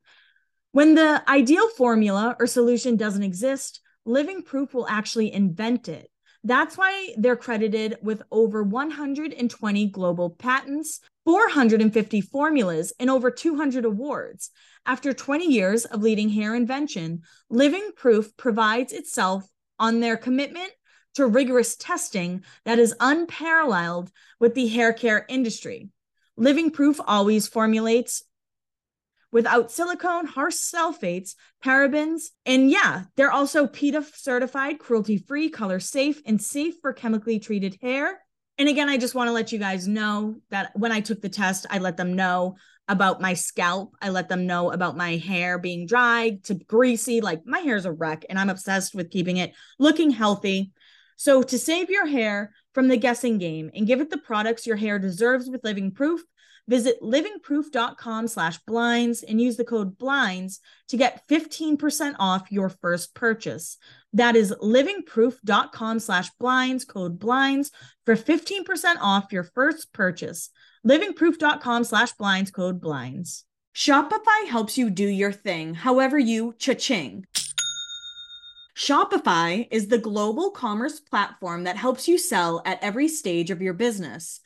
When the ideal formula or solution doesn't exist, Living Proof will actually invent it. That's why they're credited with over 120 global patents, 450 formulas, and over 200 awards. After 20 years of leading hair invention, Living Proof provides itself on their commitment to rigorous testing that is unparalleled with the hair care industry. Living Proof always formulates without silicone, harsh sulfates, parabens, and yeah, they're also PETA certified, cruelty free, color safe, and safe for chemically treated hair. And again, I just want to let you guys know that when I took the test, I let them know about my scalp. I let them know about my hair being dry to greasy. Like my hair's a wreck, and I'm obsessed with keeping it looking healthy. So, to save your hair from the guessing game and give it the products your hair deserves with Living Proof, visit livingproof.com slash blinds and use the code blinds to get 15% off your first purchase. That is livingproof.com slash blinds, code blinds for 15% off your first purchase. Livingproof.com slash blinds, code blinds. Shopify helps you do your thing, however you cha-ching. Shopify is the global commerce platform that helps you sell at every stage of your business.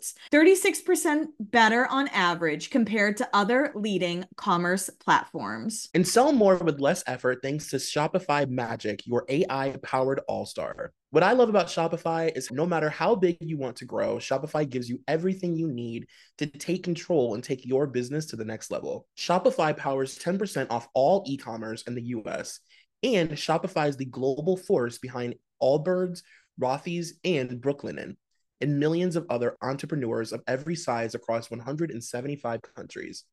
checkouts, 36% better on average compared to other leading commerce platforms. And sell more with less effort thanks to Shopify Magic, your AI powered all star. What I love about Shopify is no matter how big you want to grow, Shopify gives you everything you need to take control and take your business to the next level. Shopify powers 10% off all e commerce in the US, and Shopify is the global force behind Allbirds, Rothy's, and Brooklinen, and millions of other entrepreneurs of every size across 175 countries.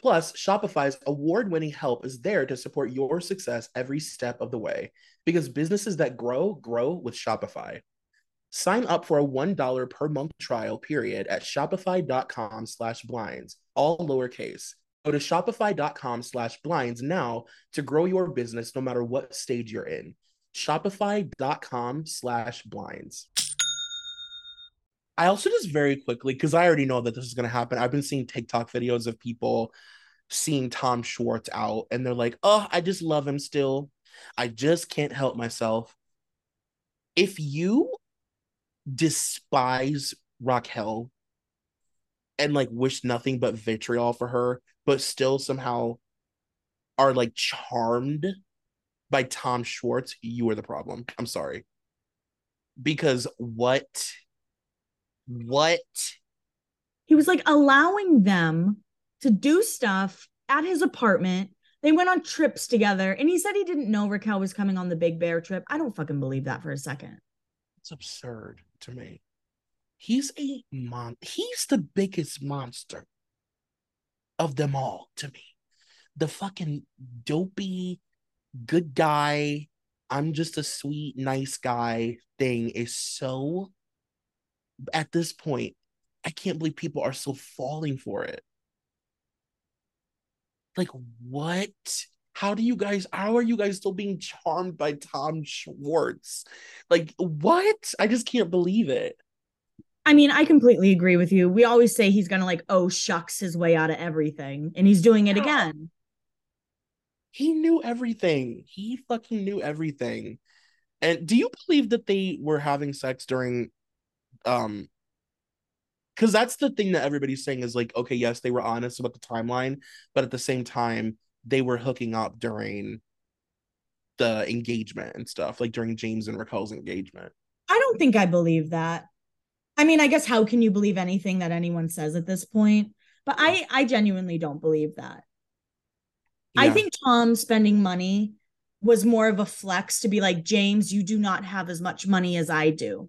Plus, Shopify's award winning help is there to support your success every step of the way because businesses that grow, grow with Shopify. Sign up for a $1 per month trial period at shopify.com slash blinds, all lowercase. Go to shopify.com slash blinds now to grow your business no matter what stage you're in. Shopify.com slash blinds. I also just very quickly, because I already know that this is going to happen. I've been seeing TikTok videos of people seeing Tom Schwartz out and they're like, oh, I just love him still. I just can't help myself. If you despise Raquel and like wish nothing but vitriol for her, but still somehow are like charmed by Tom Schwartz, you are the problem. I'm sorry. Because what? What? He was like allowing them to do stuff at his apartment. They went on trips together, and he said he didn't know Raquel was coming on the Big Bear trip. I don't fucking believe that for a second. It's absurd to me. He's a mon. He's the biggest monster of them all to me. The fucking dopey good guy. I'm just a sweet, nice guy thing is so. At this point, I can't believe people are still falling for it. Like, what? How do you guys, how are you guys still being charmed by Tom Schwartz? Like, what? I just can't believe it. I mean, I completely agree with you. We always say he's gonna like, oh shucks his way out of everything, and he's doing it again. He knew everything. He fucking knew everything. And do you believe that they were having sex during um because that's the thing that everybody's saying is like, okay, yes, they were honest about the timeline, but at the same time, they were hooking up during the engagement and stuff, like during James and Raquel's engagement. I don't think I believe that. I mean, I guess how can you believe anything that anyone says at this point? But I I genuinely don't believe that. Yeah. I think Tom spending money was more of a flex to be like, James, you do not have as much money as I do.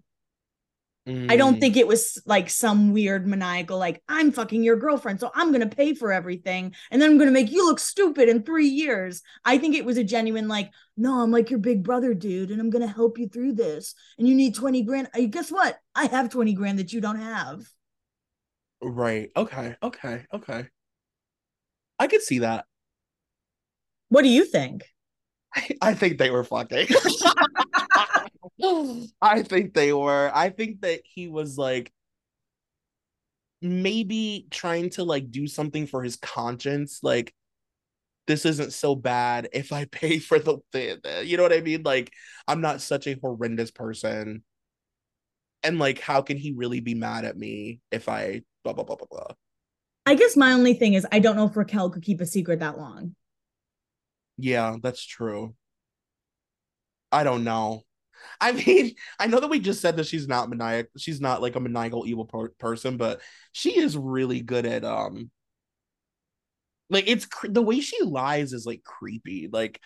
Mm. I don't mm. think it was like some weird maniacal, like, I'm fucking your girlfriend, so I'm going to pay for everything. And then I'm going to make you look stupid in three years. I think it was a genuine, like, no, I'm like your big brother, dude, and I'm going to help you through this. And you need 20 grand. I, guess what? I have 20 grand that you don't have. Right. Okay. Okay. Okay. I could see that. What do you think? I, I think they were fucking. I think they were. I think that he was like maybe trying to like do something for his conscience. Like, this isn't so bad if I pay for the thing. You know what I mean? Like, I'm not such a horrendous person. And like, how can he really be mad at me if I blah blah blah blah blah? I guess my only thing is I don't know if Raquel could keep a secret that long. Yeah, that's true. I don't know. I mean, I know that we just said that she's not maniac. She's not like a maniacal evil per- person, but she is really good at um. Like it's the way she lies is like creepy. Like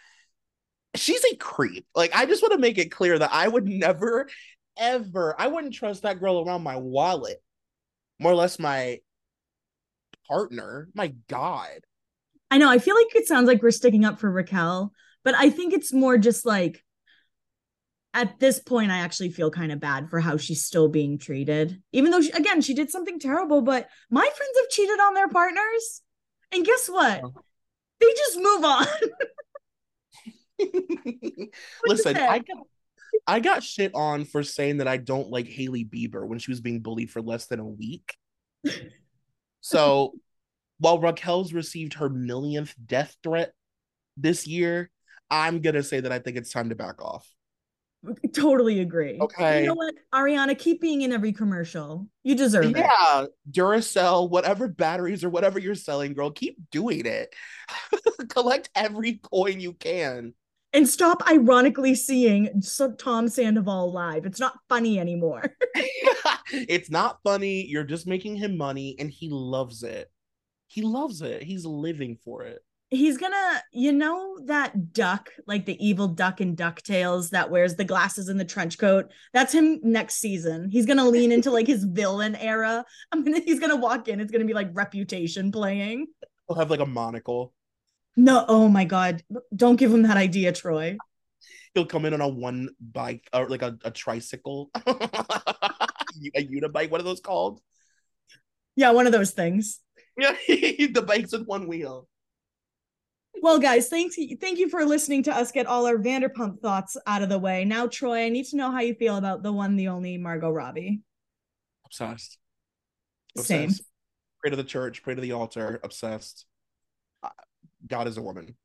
she's a creep. Like I just want to make it clear that I would never, ever, I wouldn't trust that girl around my wallet, more or less my partner. My God. I know. I feel like it sounds like we're sticking up for Raquel, but I think it's more just like at this point, I actually feel kind of bad for how she's still being treated. Even though, she, again, she did something terrible, but my friends have cheated on their partners. And guess what? Oh. They just move on. Listen, I got, I got shit on for saying that I don't like Hailey Bieber when she was being bullied for less than a week. so while Raquel's received her millionth death threat this year, I'm gonna say that I think it's time to back off. Totally agree. Okay. You know what, Ariana, keep being in every commercial. You deserve yeah, it. Yeah, Duracell, whatever batteries or whatever you're selling, girl, keep doing it. Collect every coin you can. And stop ironically seeing Tom Sandoval live. It's not funny anymore. it's not funny. You're just making him money and he loves it. He loves it. He's living for it. He's gonna, you know, that duck, like the evil duck in DuckTales that wears the glasses and the trench coat. That's him next season. He's gonna lean into like his villain era. I'm gonna, he's gonna walk in. It's gonna be like Reputation playing. He'll have like a monocle. No, oh my god! Don't give him that idea, Troy. He'll come in on a one bike or like a, a tricycle, a unibike. What are those called? Yeah, one of those things. Yeah, the bikes with one wheel. Well, guys, thanks thank you for listening to us get all our Vanderpump thoughts out of the way. Now, Troy, I need to know how you feel about the one, the only Margot Robbie. Obsessed. obsessed. Same. Pray to the church, pray to the altar, obsessed. Uh, God is a woman.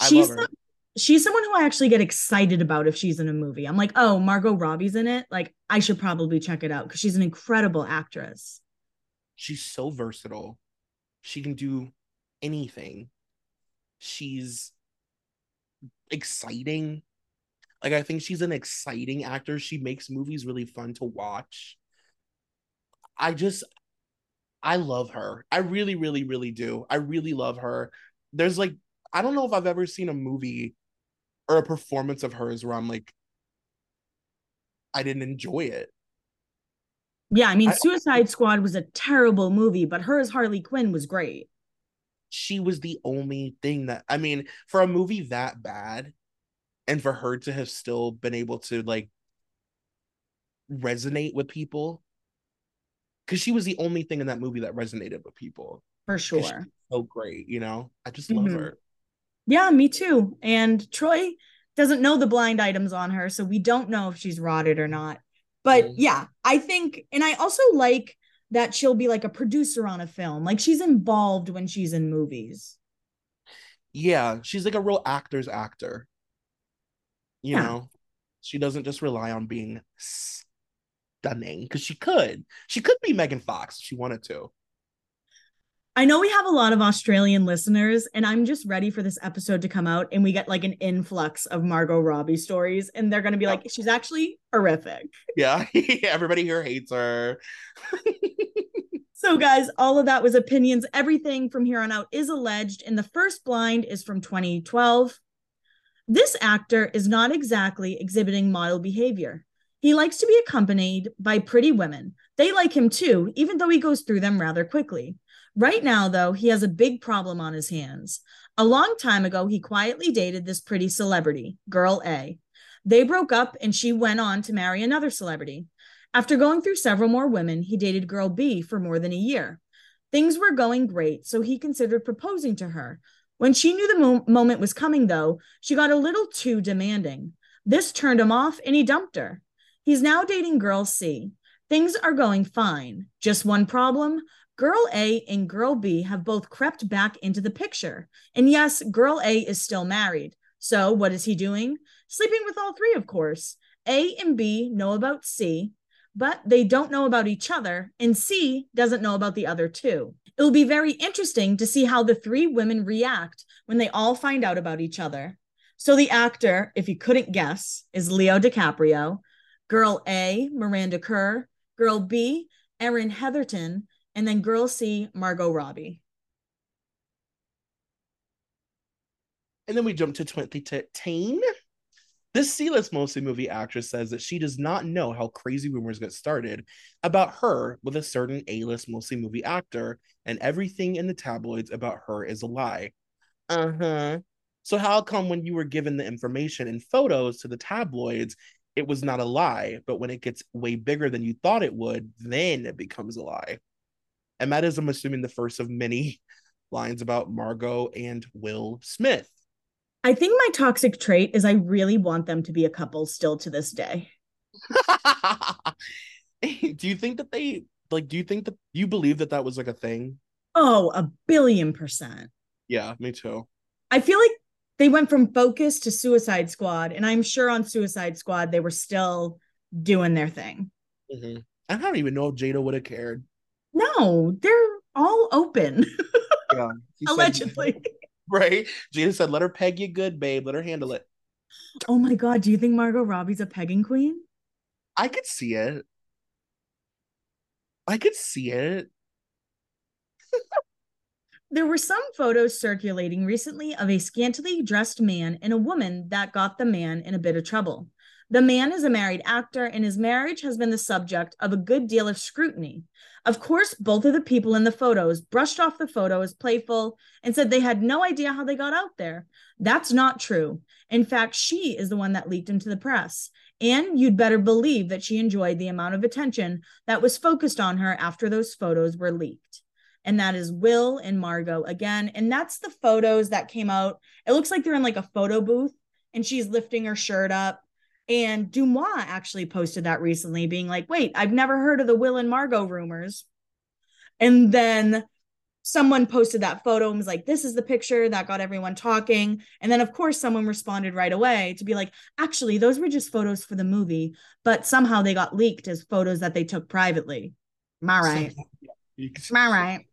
I she's love her. The, she's someone who I actually get excited about if she's in a movie. I'm like, oh, Margot Robbie's in it. Like, I should probably check it out because she's an incredible actress. She's so versatile. She can do anything. She's exciting. Like, I think she's an exciting actor. She makes movies really fun to watch. I just, I love her. I really, really, really do. I really love her. There's like, I don't know if I've ever seen a movie or a performance of hers where I'm like, I didn't enjoy it. Yeah, I mean, I, Suicide Squad was a terrible movie, but her as Harley Quinn was great. She was the only thing that I mean, for a movie that bad, and for her to have still been able to like resonate with people, because she was the only thing in that movie that resonated with people. For sure. So great, you know. I just love mm-hmm. her. Yeah, me too. And Troy doesn't know the blind items on her, so we don't know if she's rotted or not. But mm. yeah, I think, and I also like that she'll be like a producer on a film. Like she's involved when she's in movies. Yeah, she's like a real actor's actor. You yeah. know, she doesn't just rely on being stunning because she could. She could be Megan Fox if she wanted to. I know we have a lot of Australian listeners, and I'm just ready for this episode to come out and we get like an influx of Margot Robbie stories, and they're going to be like, she's actually horrific. Yeah, everybody here hates her. so, guys, all of that was opinions. Everything from here on out is alleged, and the first blind is from 2012. This actor is not exactly exhibiting model behavior. He likes to be accompanied by pretty women. They like him too, even though he goes through them rather quickly. Right now, though, he has a big problem on his hands. A long time ago, he quietly dated this pretty celebrity, Girl A. They broke up and she went on to marry another celebrity. After going through several more women, he dated Girl B for more than a year. Things were going great, so he considered proposing to her. When she knew the mo- moment was coming, though, she got a little too demanding. This turned him off and he dumped her. He's now dating Girl C. Things are going fine. Just one problem Girl A and Girl B have both crept back into the picture. And yes, Girl A is still married. So what is he doing? Sleeping with all three, of course. A and B know about C, but they don't know about each other, and C doesn't know about the other two. It will be very interesting to see how the three women react when they all find out about each other. So the actor, if you couldn't guess, is Leo DiCaprio. Girl A, Miranda Kerr. Girl B, Erin Heatherton and then girl C, Margot Robbie. And then we jump to 2010. This C-list mostly movie actress says that she does not know how crazy rumors get started about her with a certain A-list mostly movie actor, and everything in the tabloids about her is a lie. Uh-huh. So how come when you were given the information and photos to the tabloids, it was not a lie, but when it gets way bigger than you thought it would, then it becomes a lie? And that is, I'm assuming, the first of many lines about Margot and Will Smith. I think my toxic trait is I really want them to be a couple still to this day. do you think that they like do you think that you believe that that was like a thing? Oh, a billion percent. Yeah, me too. I feel like they went from Focus to Suicide Squad, and I'm sure on Suicide Squad they were still doing their thing. Mm-hmm. I don't even know if Jada would have cared. No, they're all open. Yeah, allegedly. Said, right? Jada said, "Let her peg you good, babe. Let her handle it." Oh my god, do you think Margot Robbie's a pegging queen? I could see it. I could see it. there were some photos circulating recently of a scantily dressed man and a woman that got the man in a bit of trouble. The man is a married actor, and his marriage has been the subject of a good deal of scrutiny. Of course, both of the people in the photos brushed off the photo as playful and said they had no idea how they got out there. That's not true. In fact, she is the one that leaked into the press. And you'd better believe that she enjoyed the amount of attention that was focused on her after those photos were leaked. And that is Will and Margot again. And that's the photos that came out. It looks like they're in like a photo booth and she's lifting her shirt up and DeuxMoi actually posted that recently, being like, wait, I've never heard of the Will and Margot rumors. And then someone posted that photo and was like, this is the picture that got everyone talking. And then, of course, someone responded right away to be like, actually, those were just photos for the movie, but somehow they got leaked as photos that they took privately. Am I right? Am I right?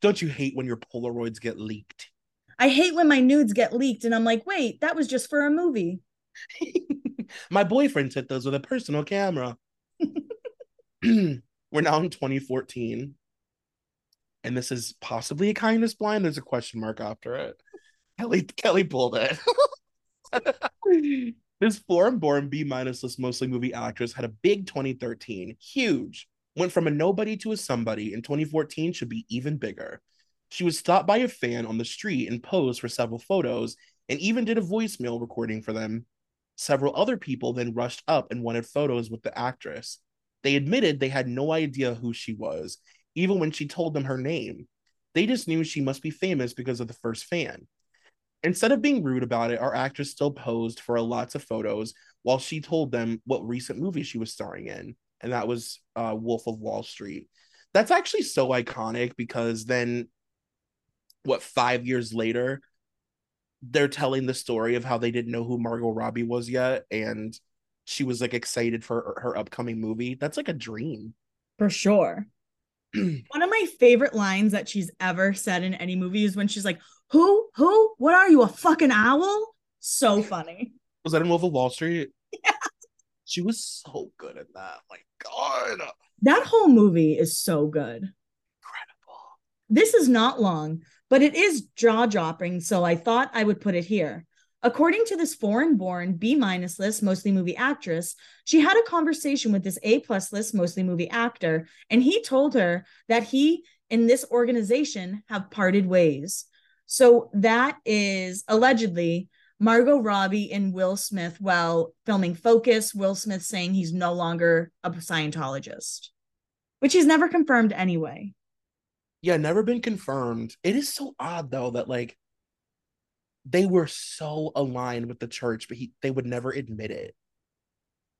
Don't you hate when your Polaroids get leaked? I hate when my nudes get leaked and I'm like, wait, that was just for a movie. My boyfriend took those with a personal camera. We're now in 2014. And this is possibly a kindness blind. There's a question mark after it. Kelli Kelli pulled it. this foreign born B minus list mostly movie actress had a big 2013, huge. Went from a nobody to a somebody. In 2014 should be even bigger. She was stopped by a fan on the street and posed for several photos and even did a voicemail recording for them. Several other people then rushed up and wanted photos with the actress. They admitted they had no idea who she was, even when she told them her name. They just knew she must be famous because of the first fan. Instead of being rude about it, our actress still posed for lots of photos while she told them what recent movie she was starring in, and that was uh, Wolf of Wall Street. That's actually so iconic because then, what, five years later, they're telling the story of how they didn't know who Margot Robbie was yet, and she was like excited for her upcoming movie. That's like a dream. For sure. One of my favorite lines that she's ever said in any movie is when she's like, Who? Who? What are you, a fucking owl? So funny. Was that in Wolf of Wall Street? Yeah. She was so good at that. My God. That whole movie is so good. Incredible. This is not long, but it is jaw dropping, so I thought I would put it here. According to this foreign born B minus list, mostly movie actress, she had a conversation with this A plus list, mostly movie actor, and he told her that he and this organization have parted ways. So that is allegedly Margot Robbie and Will Smith while filming Focus. Will Smith saying he's no longer a Scientologist, which he's never confirmed anyway. Yeah, never been confirmed. It is so odd though that like they were so aligned with the church, but he they would never admit it.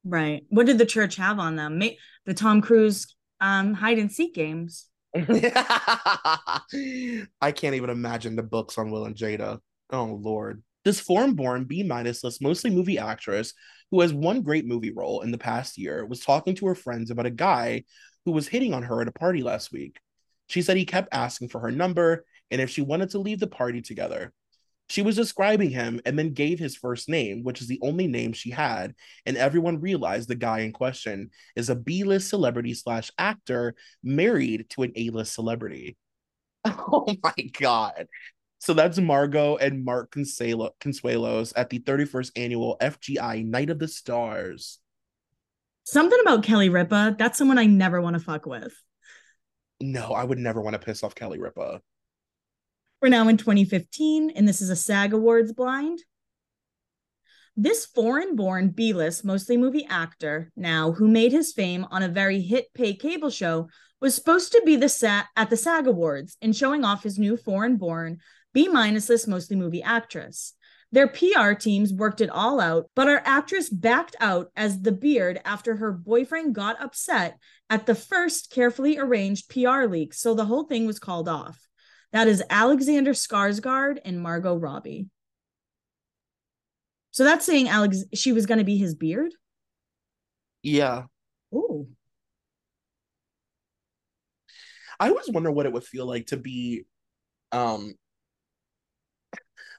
Right. What did the church have on them? The Tom Cruise um hide and seek games. I can't even imagine the books on Will and Jada. Oh Lord. This foreign born B minus list mostly movie actress who has one great movie role in the past year was talking to her friends about a guy who was hitting on her at a party last week. She said he kept asking for her number and if she wanted to leave the party together. She was describing him and then gave his first name, which is the only name she had, and everyone realized the guy in question is a B-list celebrity slash actor married to an A-list celebrity. Oh my god. So that's Margot and Mark Consuelo, Consuelos at the 31st annual FGI Night of the Stars. Something about Kelly Ripa, that's someone I never want to fuck with. No, I would never want to piss off Kelly Ripa. We're now in 2015, and this is a SAG Awards blind. This foreign born B list, mostly movie actor, now who made his fame on a very hit pay cable show, was supposed to be the set at the SAG Awards and showing off his new foreign born B minus list, mostly movie actress. Their PR teams worked it all out, but our actress backed out as the beard after her boyfriend got upset at the first carefully arranged PR leak, so the whole thing was called off. That is Alexander Skarsgård and Margot Robbie. So that's saying Alex she was going to be his beard? Yeah. Oh. I always wonder what it would feel like to be um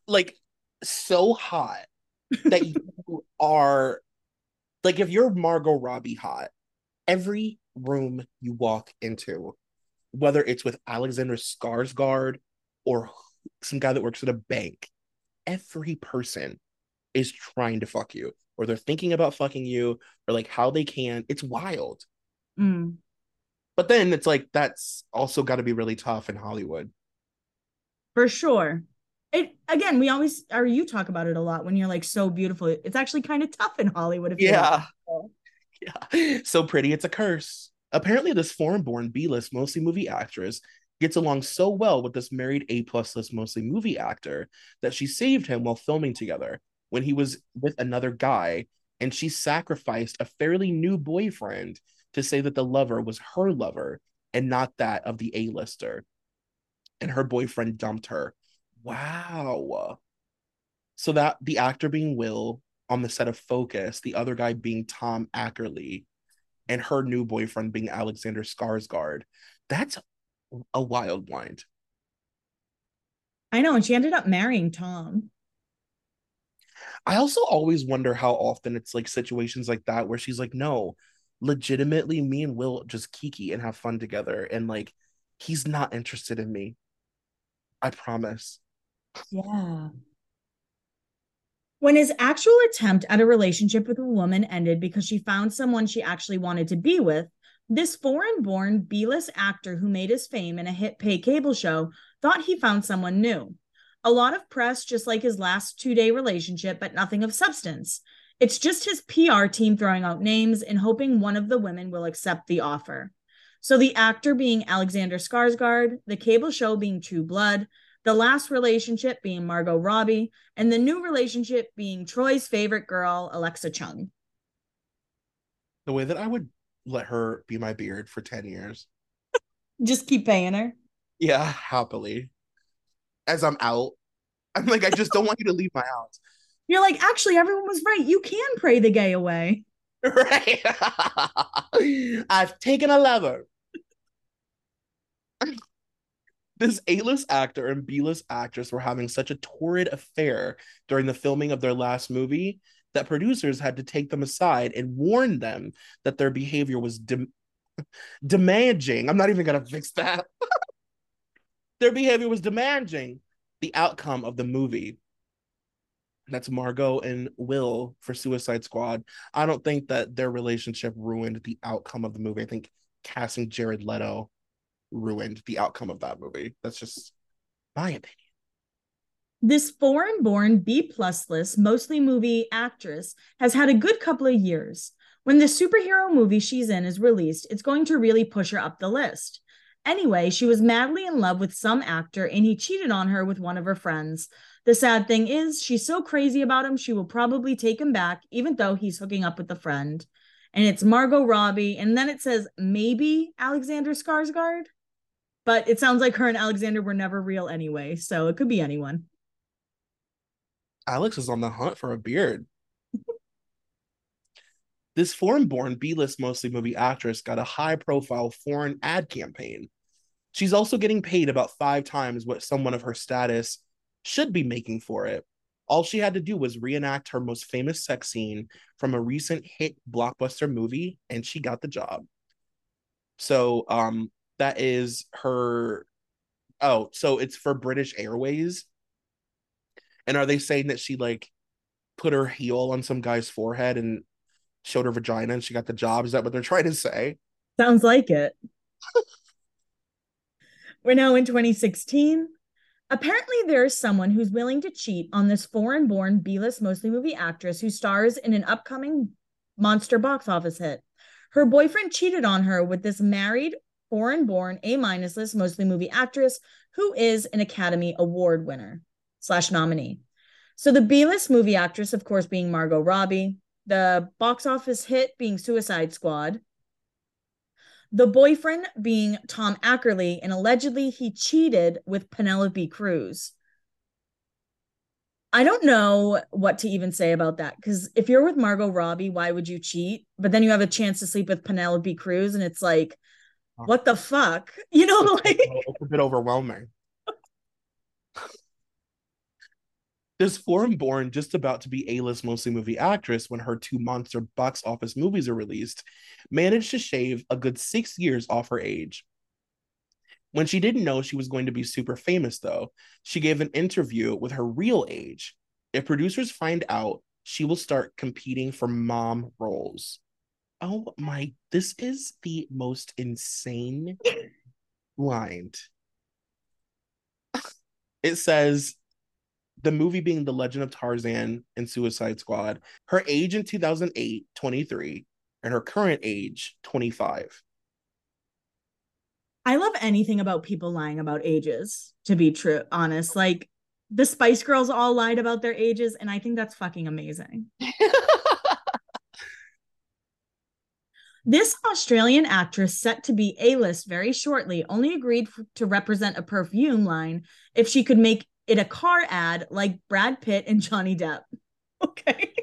like so hot that you are like if you're Margot Robbie hot, every room you walk into whether it's with Alexander Skarsgård or some guy that works at a bank, every person is trying to fuck you, or they're thinking about fucking you, or like how they can. It's wild. Mm. But then it's like that's also got to be really tough in Hollywood. For sure. It again, we always or you talk about it a lot when you're like so beautiful. It's actually kind of tough in Hollywood. If yeah. Yeah. So pretty, it's a curse. Apparently, this foreign born B list, mostly movie actress, gets along so well with this married A plus list, mostly movie actor, that she saved him while filming together when he was with another guy, and she sacrificed a fairly new boyfriend to say that the lover was her lover and not that of the A lister. and her boyfriend dumped her. Wow. So that the actor being Will on the set of Focus, the other guy being Tom Ackerley, and her new boyfriend being Alexander Skarsgård. That's a wild blind. I know, and she ended up marrying Tom. I also always wonder how often it's like situations like that where she's like, no, legitimately, me and Will just kiki and have fun together. And like, he's not interested in me. I promise. Yeah. When his actual attempt at a relationship with a woman ended because she found someone she actually wanted to be with, this foreign born B list actor who made his fame in a hit pay cable show thought he found someone new. A lot of press, just like his last two day relationship, but nothing of substance. It's just his PR team throwing out names and hoping one of the women will accept the offer. So the actor being Alexander Skarsgård, the cable show being True Blood, the last relationship being Margot Robbie, and the new relationship being Troy's favorite girl, Alexa Chung. The way that I would let her be my beard for 10 years. Just keep paying her. Yeah, happily. As I'm out, I'm like, I just don't want you to leave my house. You're like, actually, everyone was right. You can pray the gay away. Right. I've taken a lever. This A-list actor and B-list actress were having such a torrid affair during the filming of their last movie that producers had to take them aside and warn them that their behavior was de- demanding. I'm not even gonna fix that. their behavior was demanding the outcome of the movie. That's Margot and Will for Suicide Squad. I don't think that their relationship ruined the outcome of the movie. I think casting Jared Leto ruined the outcome of that movie. That's just my opinion. This foreign born B plus list, mostly movie actress, has had a good couple of years. When the superhero movie she's in is released, it's going to really push her up the list. Anyway, she was madly in love with some actor and he cheated on her with one of her friends. The sad thing is, she's so crazy about him, she will probably take him back, even though he's hooking up with a friend. And it's Margot Robbie. And then it says maybe Alexander Skarsgård but it sounds like her and Alexander were never real anyway, so it could be anyone. Alex is on the hunt for a beard. this foreign born B list mostly movie actress got a high profile foreign ad campaign. She's also getting paid about five times what someone of her status should be making for it. All she had to do was reenact her most famous sex scene from a recent hit blockbuster movie, and she got the job. So, um, that is her oh so it's for british airways? And are they saying that she like put her heel on some guy's forehead and showed her vagina and she got the job? Is that what they're trying to say? Sounds like it. We're now in 2016 apparently there is someone who's willing to cheat on this foreign born b-list mostly movie actress who stars in an upcoming monster box office hit. Her boyfriend cheated on her with this married foreign born A minus list, mostly movie actress, who is an Academy Award winner slash nominee. So the B list movie actress, of course, being Margot Robbie, the box office hit being Suicide Squad, the boyfriend being Tom Ackerley, and allegedly he cheated with Penelope Cruz. I don't know what to even say about that because if you're with Margot Robbie, why would you cheat? But then you have a chance to sleep with Penelope Cruz, and it's like, what the fuck? You know, like it's a bit overwhelming. this foreign born just about to be A-list mostly movie actress when her two monster box office movies are released managed to shave a good six years off her age. When she didn't know she was going to be super famous, though, she gave an interview with her real age. If producers find out, she will start competing for mom roles. Oh my, this is the most insane line. It says the movie being The Legend of Tarzan and Suicide Squad, her age in 2008, 23, and her current age, 25. I love anything about people lying about ages, to be true, honest. Like the Spice Girls all lied about their ages, and I think that's fucking amazing. This Australian actress, set to be A list very shortly, only agreed f- to represent a perfume line if she could make it a car ad like Brad Pitt and Johnny Depp. Okay.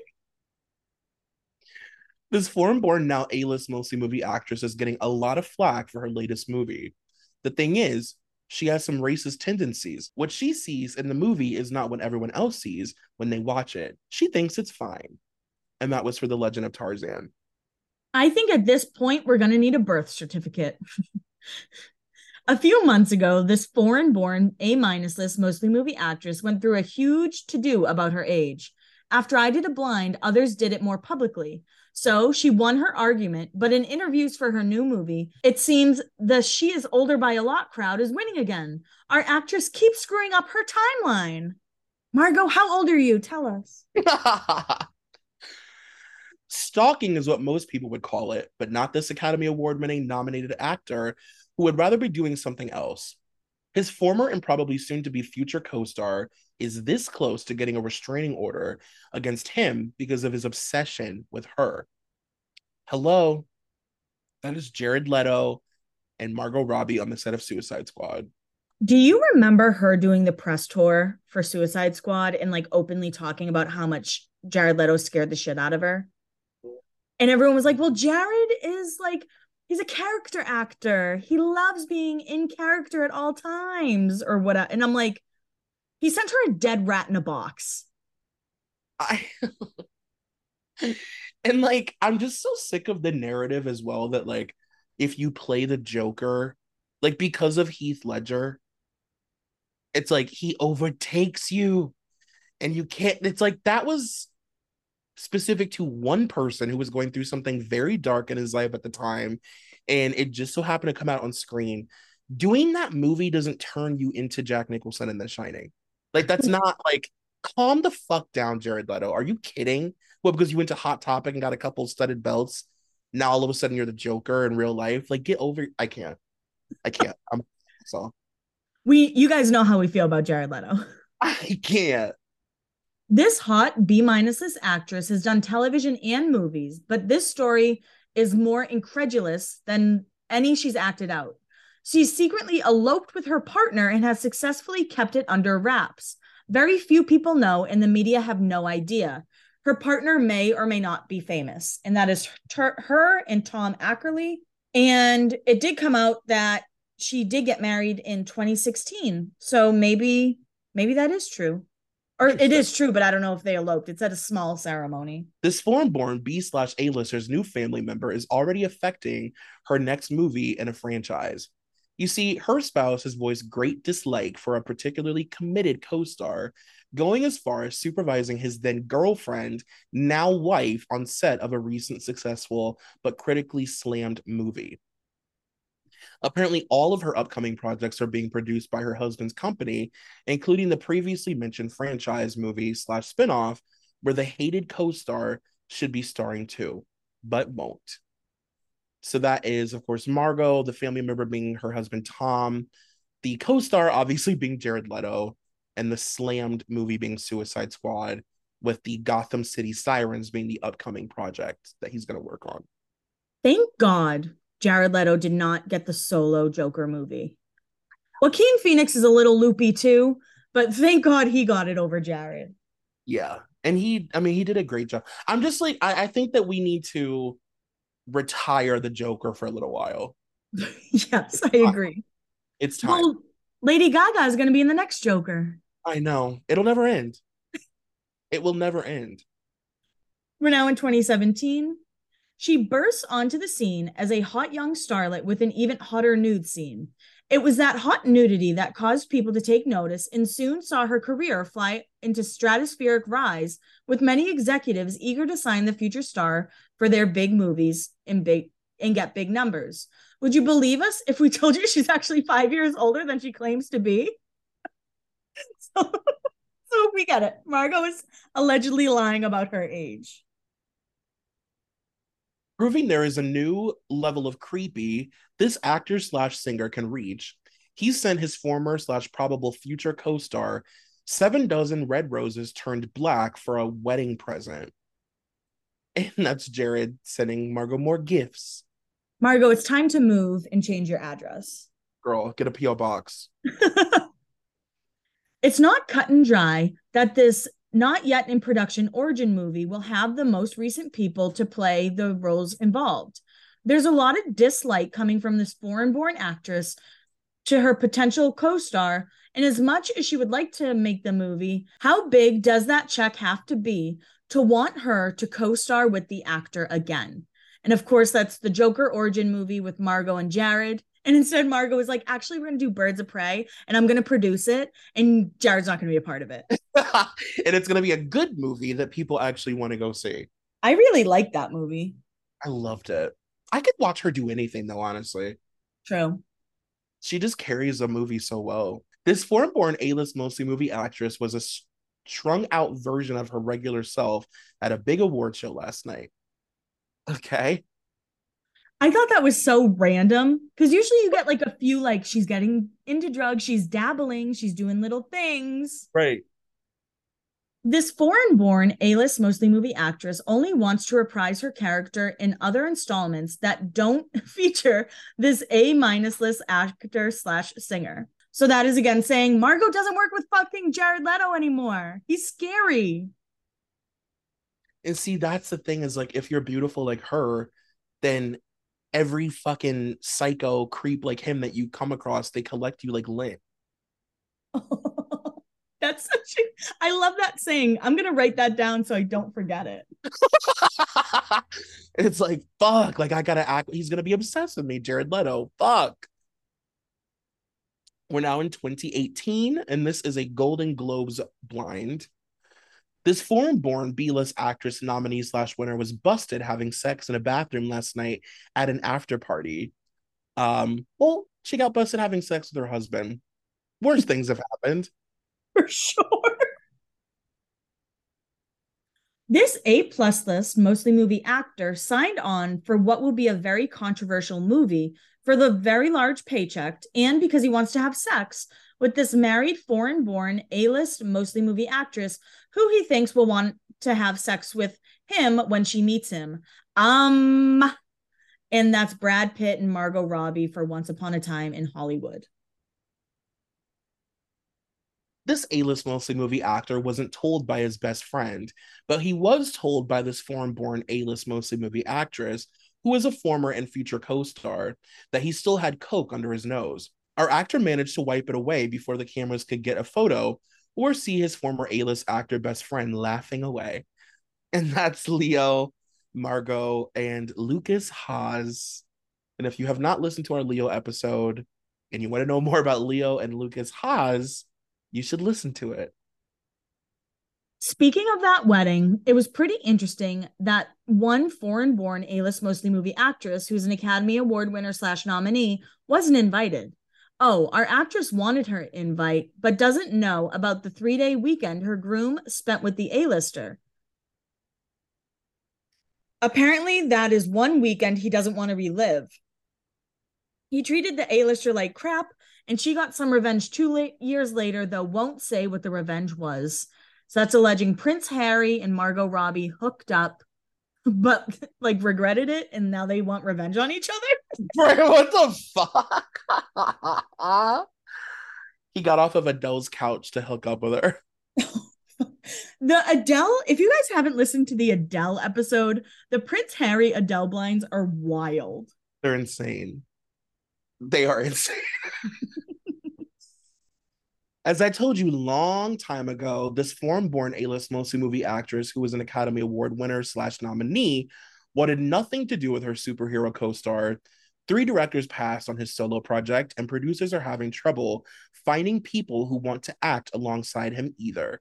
This foreign born, now A list mostly movie actress is getting a lot of flack for her latest movie. The thing is, she has some racist tendencies. What she sees in the movie is not what everyone else sees when they watch it. She thinks it's fine. And that was for The Legend of Tarzan. I think at this point, we're going to need a birth certificate. a few months ago, this foreign born A minus list, mostly movie actress, went through a huge to do about her age. After I did a blind, others did it more publicly. So she won her argument, but in interviews for her new movie, it seems the she is older by a lot crowd is winning again. Our actress keeps screwing up her timeline. Margot, how old are you? Tell us. Stalking is what most people would call it, but not this Academy Award winning nominated actor who would rather be doing something else. His former and probably soon to be future co star is this close to getting a restraining order against him because of his obsession with her. Hello, that is Jared Leto and Margot Robbie on the set of Suicide Squad. Do you remember her doing the press tour for Suicide Squad and like openly talking about how much Jared Leto scared the shit out of her? And everyone was like, well, Jared is like, he's a character actor. He loves being in character at all times or whatever. And I'm like, he sent her a dead rat in a box. I and like I'm just so sick of the narrative as well that like if you play the Joker, like because of Heath Ledger, it's like he overtakes you and you can't it's like that was specific to one person who was going through something very dark in his life at the time and it just so happened to come out on screen. Doing that movie doesn't turn you into jack nicholson in the shining. Like that's not like calm the fuck down jared leto. Are you kidding? Well because you went to hot topic and got a couple studded belts. Now all of a sudden you're the joker in real life. Like get over i can't. I can't. I'm so We you guys know how we feel about Jared Leto. i can't This hot B minus list actress has done television and movies, but this story is more incredulous than any she's acted out. She's secretly eloped with her partner and has successfully kept it under wraps. Very few people know, and the media have no idea. Her partner may or may not be famous, and that is her and Tom Ackerley. And it did come out that she did get married in 2016. So maybe, maybe that is true. Or it is true, but I don't know if they eloped. It's at a small ceremony. This foreign born B slash A lister's new family member is already affecting her next movie in a franchise. You see, her spouse has voiced great dislike for a particularly committed co star, going as far as supervising his then girlfriend, now wife, on set of a recent successful but critically slammed movie. Apparently, all of her upcoming projects are being produced by her husband's company, including the previously mentioned franchise movie slash spinoff, where the hated co-star should be starring too, but won't. So that is, of course, Margot, the family member being her husband Tom, the co-star obviously being Jared Leto, and the slammed movie being Suicide Squad, with the Gotham City Sirens being the upcoming project that he's going to work on. Thank God Jared Leto did not get the solo Joker movie. Joaquin Phoenix is a little loopy too, but thank God he got it over Jared. Yeah. And he, I mean, he did a great job. I'm just like, I, I think that we need to retire the Joker for a little while. yes, I agree. It's time. Well, Lady Gaga is going to be in the next Joker. I know. It'll never end. it will never end. We're now in 2017. She bursts onto the scene as a hot young starlet with an even hotter nude scene. It was that hot nudity that caused people to take notice and soon saw her career fly into stratospheric rise, with many executives eager to sign the future star for their big movies and big and get big numbers. Would you believe us if we told you she's actually five years older than she claims to be? so, so we get it. Margot is allegedly lying about her age proving there is a new level of creepy this actor slash singer can reach. He sent his former slash probable future co-star seven dozen red roses turned black for a wedding present. And that's Jared sending Margot more gifts Margot, it's time to move and change your address. Girl, get a P.O. box. it's not cut and dry that this not yet in production origin movie will have the most recent people to play the roles involved. There's a lot of dislike coming from this foreign born actress to her potential co star. And as much as she would like to make the movie, how big does that check have to be to want her to co star with the actor again? And of course, that's the Joker origin movie with Margot and Jared. And instead, Margot was like, actually, we're going to do Birds of Prey and I'm going to produce it. And Jared's not going to be a part of it. and it's going to be a good movie that people actually want to go see. I really like that movie. I loved it. I could watch her do anything, though, honestly. True. She just carries a movie so well. This foreign born A list mostly movie actress was a strung out version of her regular self at a big award show last night. Okay. I thought that was so random because usually you get like a few, like she's getting into drugs, she's dabbling, she's doing little things. Right. This foreign born A list mostly movie actress only wants to reprise her character in other installments that don't feature this A minus list actor slash singer. So that is again saying Margot doesn't work with fucking Jared Leto anymore. He's scary. And see, that's the thing is like if you're beautiful like her, then every fucking psycho creep like him that you come across, they collect you like lint. That's such a I love that saying. I'm gonna write that down so I don't forget it. it's like fuck, like I gotta act. He's gonna be obsessed with me, Jared Leto. Fuck. We're now in 2018, and this is a Golden Globes blind. This foreign born B list actress nominee slash winner was busted having sex in a bathroom last night at an after party. Um, well, she got busted having sex with her husband. Worse things have happened. For sure. This A plus list, mostly movie actor, signed on for what will be a very controversial movie for the very large paycheck and because he wants to have sex with this married foreign born A list, mostly movie actress who he thinks will want to have sex with him when she meets him. Um, and that's Brad Pitt and Margot Robbie for Once Upon a Time in Hollywood. This A list mostly movie actor wasn't told by his best friend, but he was told by this foreign born A list mostly movie actress, who is a former and future co star, that he still had Coke under his nose. Our actor managed to wipe it away before the cameras could get a photo or see his former A list actor best friend laughing away. And that's Leo, Margot, and Lukas Haas. And if you have not listened to our Leo episode and you want to know more about Leo and Lukas Haas, you should listen to it. Speaking of that wedding, it was pretty interesting that one foreign born A list mostly movie actress who's an Academy Award winner slash nominee wasn't invited. Oh, our actress wanted her invite, but doesn't know about the three day weekend her groom spent with the A lister. Apparently, that is one weekend he doesn't want to relive. He treated the A lister like crap, and she got some revenge two years later, though won't say what the revenge was. So that's alleging Prince Harry and Margot Robbie hooked up, but like regretted it, and now they want revenge on each other. Bro, what the fuck? he got off of Adele's couch to hook up with her. the Adele, if you guys haven't listened to the Adele episode, the Prince Harry Adele blinds are wild. They're insane. They are insane. As I told you long time ago, this foreign-born A-list mostly movie actress who was an Academy Award winner slash nominee wanted nothing to do with her superhero co-star. Three directors passed on his solo project, and producers are having trouble finding people who want to act alongside him either.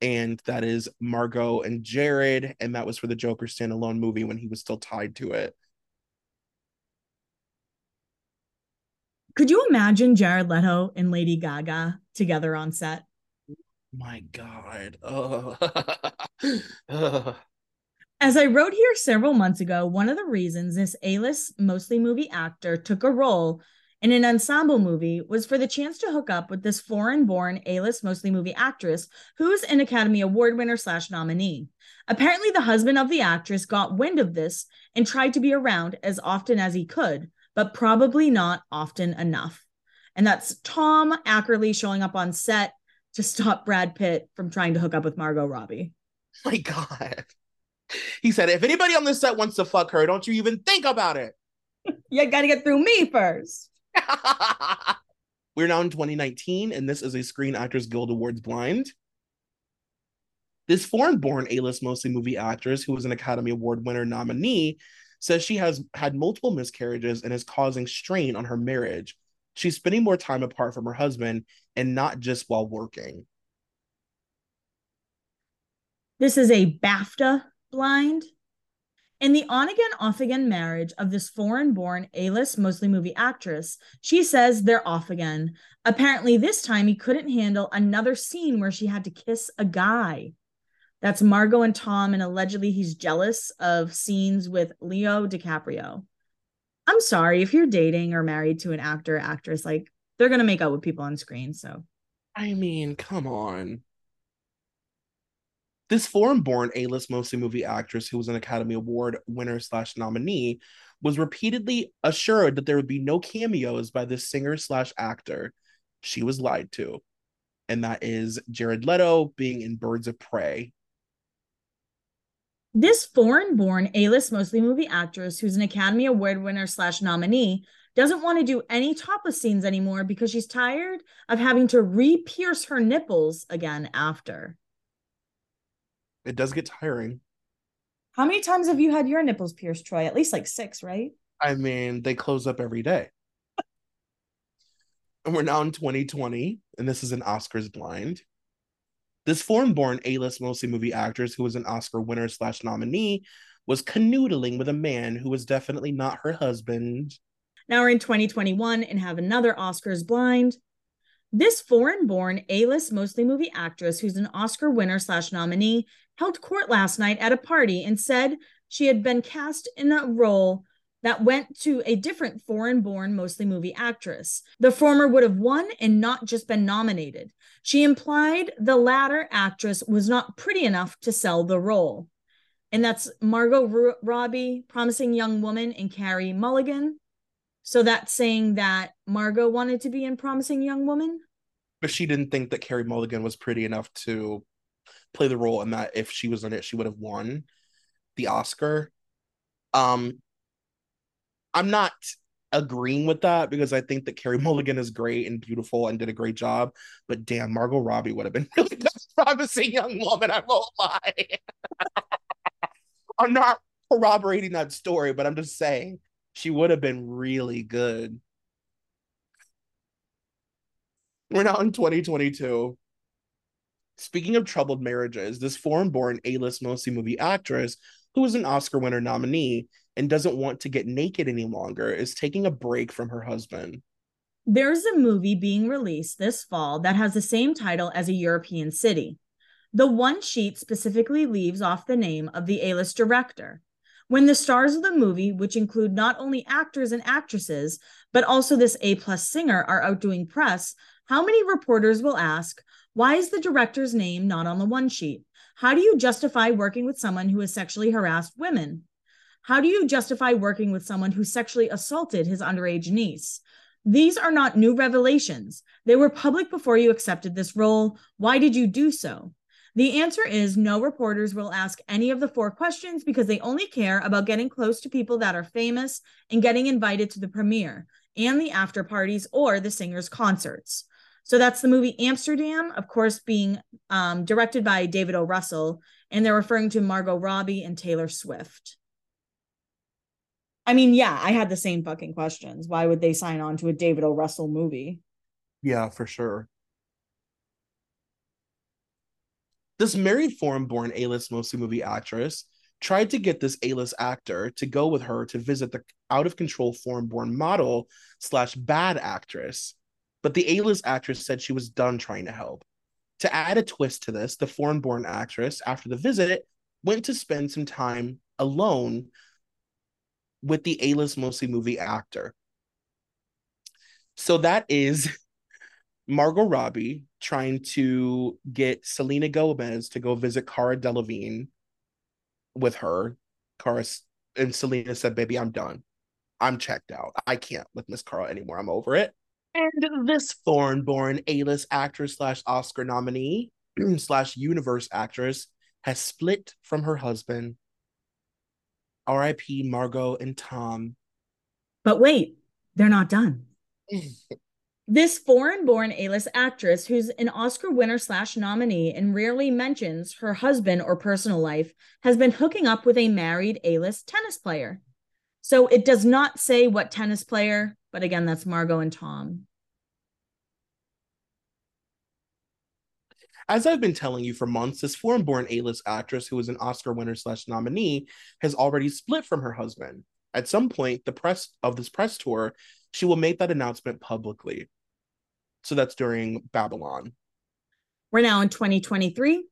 And that is Margot and Jared, and that was for the Joker standalone movie when he was still tied to it. Could you imagine Jared Leto and Lady Gaga together on set? My God. Oh. As I wrote here several months ago, one of the reasons this A list, mostly movie actor, took a role in an ensemble movie was for the chance to hook up with this foreign born A list, mostly movie actress who's an Academy Award winner slash nominee. Apparently, the husband of the actress got wind of this and tried to be around as often as he could, but probably not often enough. And that's Tom Ackerley showing up on set to stop Brad Pitt from trying to hook up with Margot Robbie. My God. He said, if anybody on this set wants to fuck her, don't you even think about it. you got to get through me first. We're now in 2019, and this is a Screen Actors Guild Awards blind. This foreign born A list mostly movie actress, who was an Academy Award winner nominee, says she has had multiple miscarriages and is causing strain on her marriage. She's spending more time apart from her husband and not just while working. This is a BAFTA blind. In the on again, off again marriage of this foreign born A list, mostly movie actress, she says they're off again. Apparently, this time he couldn't handle another scene where she had to kiss a guy. That's Margot and Tom, and allegedly he's jealous of scenes with Leo DiCaprio. I'm sorry if you're dating or married to an actor, actress, like they're gonna make out with people on screen. So, I mean, come on. This foreign-born A-list mostly movie actress who was an Academy Award winner slash nominee was repeatedly assured that there would be no cameos by this singer slash actor. She was lied to, and that is Jared Leto being in Birds of Prey. This foreign born A list mostly movie actress who's an Academy Award winner slash nominee doesn't want to do any topless scenes anymore because she's tired of having to re pierce her nipples again after. It does get tiring. How many times have you had your nipples pierced, Troy? At least like six, right? I mean, they close up every day. and we're now in 2020, and this is an Oscars blind. This foreign born A list mostly movie actress who was an Oscar winner slash nominee was canoodling with a man who was definitely not her husband. Now we're in 2021 and have another Oscars blind. This foreign born A list mostly movie actress who's an Oscar winner slash nominee held court last night at a party and said she had been cast in a role that went to a different foreign born, mostly movie actress. The former would have won and not just been nominated. She implied the latter actress was not pretty enough to sell the role. And that's Margot Robbie, Promising Young Woman, and Carey Mulligan. So that's saying that Margot wanted to be in Promising Young Woman? But she didn't think that Carey Mulligan was pretty enough to play the role and that if she was in it, she would have won the Oscar. Um, I'm not agreeing with that because I think that Carey Mulligan is great and beautiful and did a great job. But damn, Margot Robbie would have been really promising young woman. I won't lie. I'm not corroborating that story, but I'm just saying she would have been really good. We're now in 2022. Speaking of troubled marriages, this foreign born A list mostly movie actress, who was an Oscar winner nominee and doesn't want to get naked any longer, is taking a break from her husband. There's a movie being released this fall that has the same title as a European city. The one sheet specifically leaves off the name of the A list director. When the stars of the movie, which include not only actors and actresses, but also this A plus singer, are out doing press, how many reporters will ask, why is the director's name not on the one sheet? How do you justify working with someone who has sexually harassed women? How do you justify working with someone who sexually assaulted his underage niece? These are not new revelations. They were public before you accepted this role. Why did you do so? The answer is no reporters will ask any of the four questions because they only care about getting close to people that are famous and getting invited to the premiere and the after parties or the singer's concerts. So that's the movie Amsterdam, of course, being um, directed by David O. Russell, and they're referring to Margot Robbie and Taylor Swift. I mean, yeah, I had the same fucking questions. Why would they sign on to a David O. Russell movie? Yeah, for sure. This married foreign born A list mostly movie actress tried to get this A list actor to go with her to visit the out of control foreign born model slash bad actress but the A-list actress said she was done trying to help. To add a twist to this, the foreign-born actress, after the visit, went to spend some time alone with the A-list mostly movie actor. So that is Margot Robbie trying to get Selena Gomez to go visit Cara Delevingne with her. Cara and Selena said, "Baby, I'm done. I'm checked out. I can't with Miss Cara anymore. I'm over it." And this foreign-born A-list actress slash Oscar nominee slash universe actress has split from her husband. R.I.P. Margot and Tom. But wait, they're not done. this foreign born A list actress, who's an Oscar winner slash nominee and rarely mentions her husband or personal life, has been hooking up with a married A list tennis player. So it does not say what tennis player, but again, that's Margot and Tom. As I've been telling you for months, this foreign born A list actress who is an Oscar winner slash nominee has already split from her husband. At some point, the press of this press tour, she will make that announcement publicly. So that's during Babylon. We're now in 2023.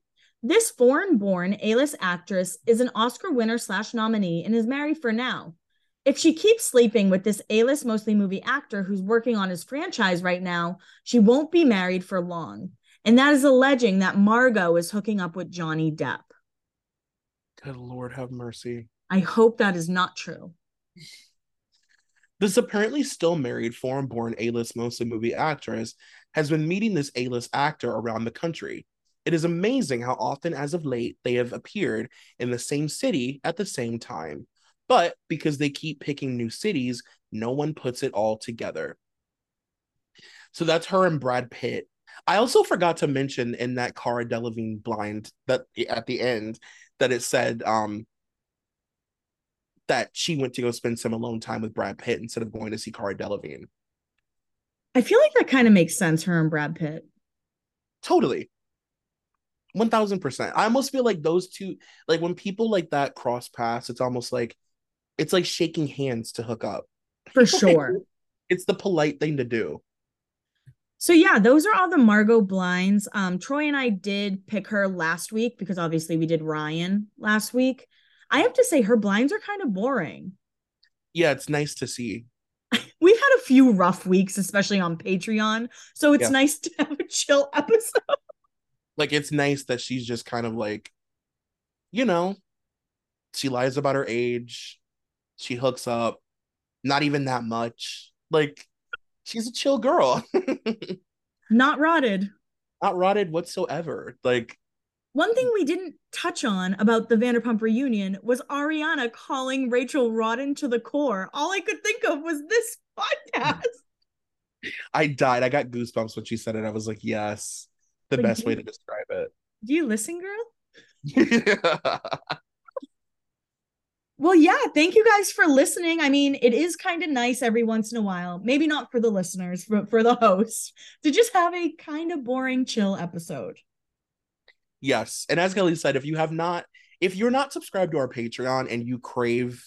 This foreign born A list actress is an Oscar winner slash nominee and is married for now. If she keeps sleeping with this A list mostly movie actor who's working on his franchise right now, she won't be married for long. And that is alleging that Margot is hooking up with Johnny Depp. Good Lord, have mercy. I hope that is not true. This apparently still married foreign born A list mostly movie actress has been meeting this A list actor around the country. It is amazing how often, as of late, they have appeared in the same city at the same time. But because they keep picking new cities, no one puts it all together. So that's her and Brad Pitt I also forgot to mention in that Cara Delevingne blind that at the end that it said um that she went to go spend some alone time with Brad Pitt instead of going to see Cara Delevingne. I feel like that kind of makes sense, her and Brad Pitt. Totally. 1000%. I almost feel like those two, like when people like that cross paths, it's almost like it's like shaking hands to hook up. For sure. it's the polite thing to do. So yeah, those are all the Margot blinds. Um, Troy and I did pick her last week because obviously we did Ryan last week. I have to say her blinds are kind of boring. Yeah, it's nice to see. We've had a few rough weeks, especially on Patreon. So it's yeah. nice to have a chill episode. Like it's nice that she's just kind of like, you know, she lies about her age, she hooks up, not even that much. Like she's a chill girl. Not rotted. Not rotted whatsoever. Like one thing we didn't touch on about the Vanderpump reunion was Ariana calling Rachel rotten to the core. All I could think of was this podcast. I died. I got goosebumps when she said it. I was like, yes, the like, best way to describe it. Do you listen, girl? yeah. Well, yeah, thank you guys for listening. I mean, it is kind of nice every once in a while, maybe not for the listeners, but for the host, to just have a kind of boring, chill episode. Yes. And as Kelli said, if you have not, if you're not subscribed to our Patreon and you crave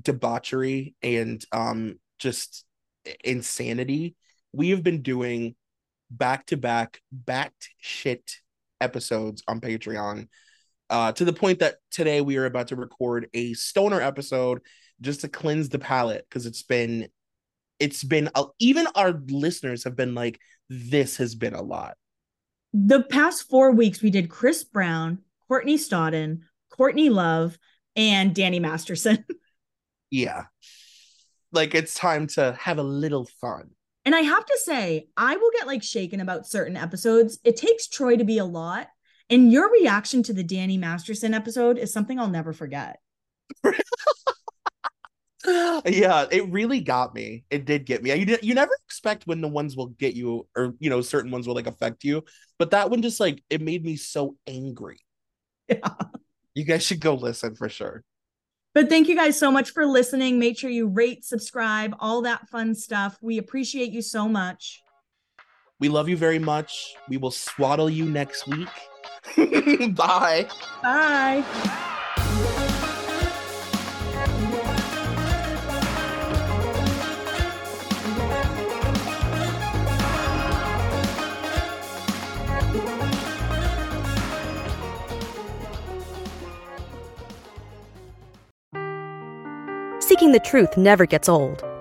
debauchery and um just insanity, we have been doing back to back, backed shit episodes on Patreon uh, to the point that today we are about to record a stoner episode just to cleanse the palate because it's been it's been uh, even our listeners have been like this has been a lot. The past four weeks we did chris brown courtney stodden courtney love and danny masterson. Yeah. Like it's time to have a little fun. And i have to say i will get like shaken about certain episodes. It takes troy to be a lot and your reaction to the Danny Masterson episode is something I'll never forget. yeah, it really got me. It did get me. You you never expect when the ones will get you, or you know, certain ones will like affect you. But that one just like it made me so angry. Yeah. You guys should go listen for sure. But thank you guys so much for listening. Make sure you rate, subscribe, all that fun stuff. We appreciate you so much. We love you very much. We will swaddle you next week. Bye. Bye. Seeking the truth never gets old.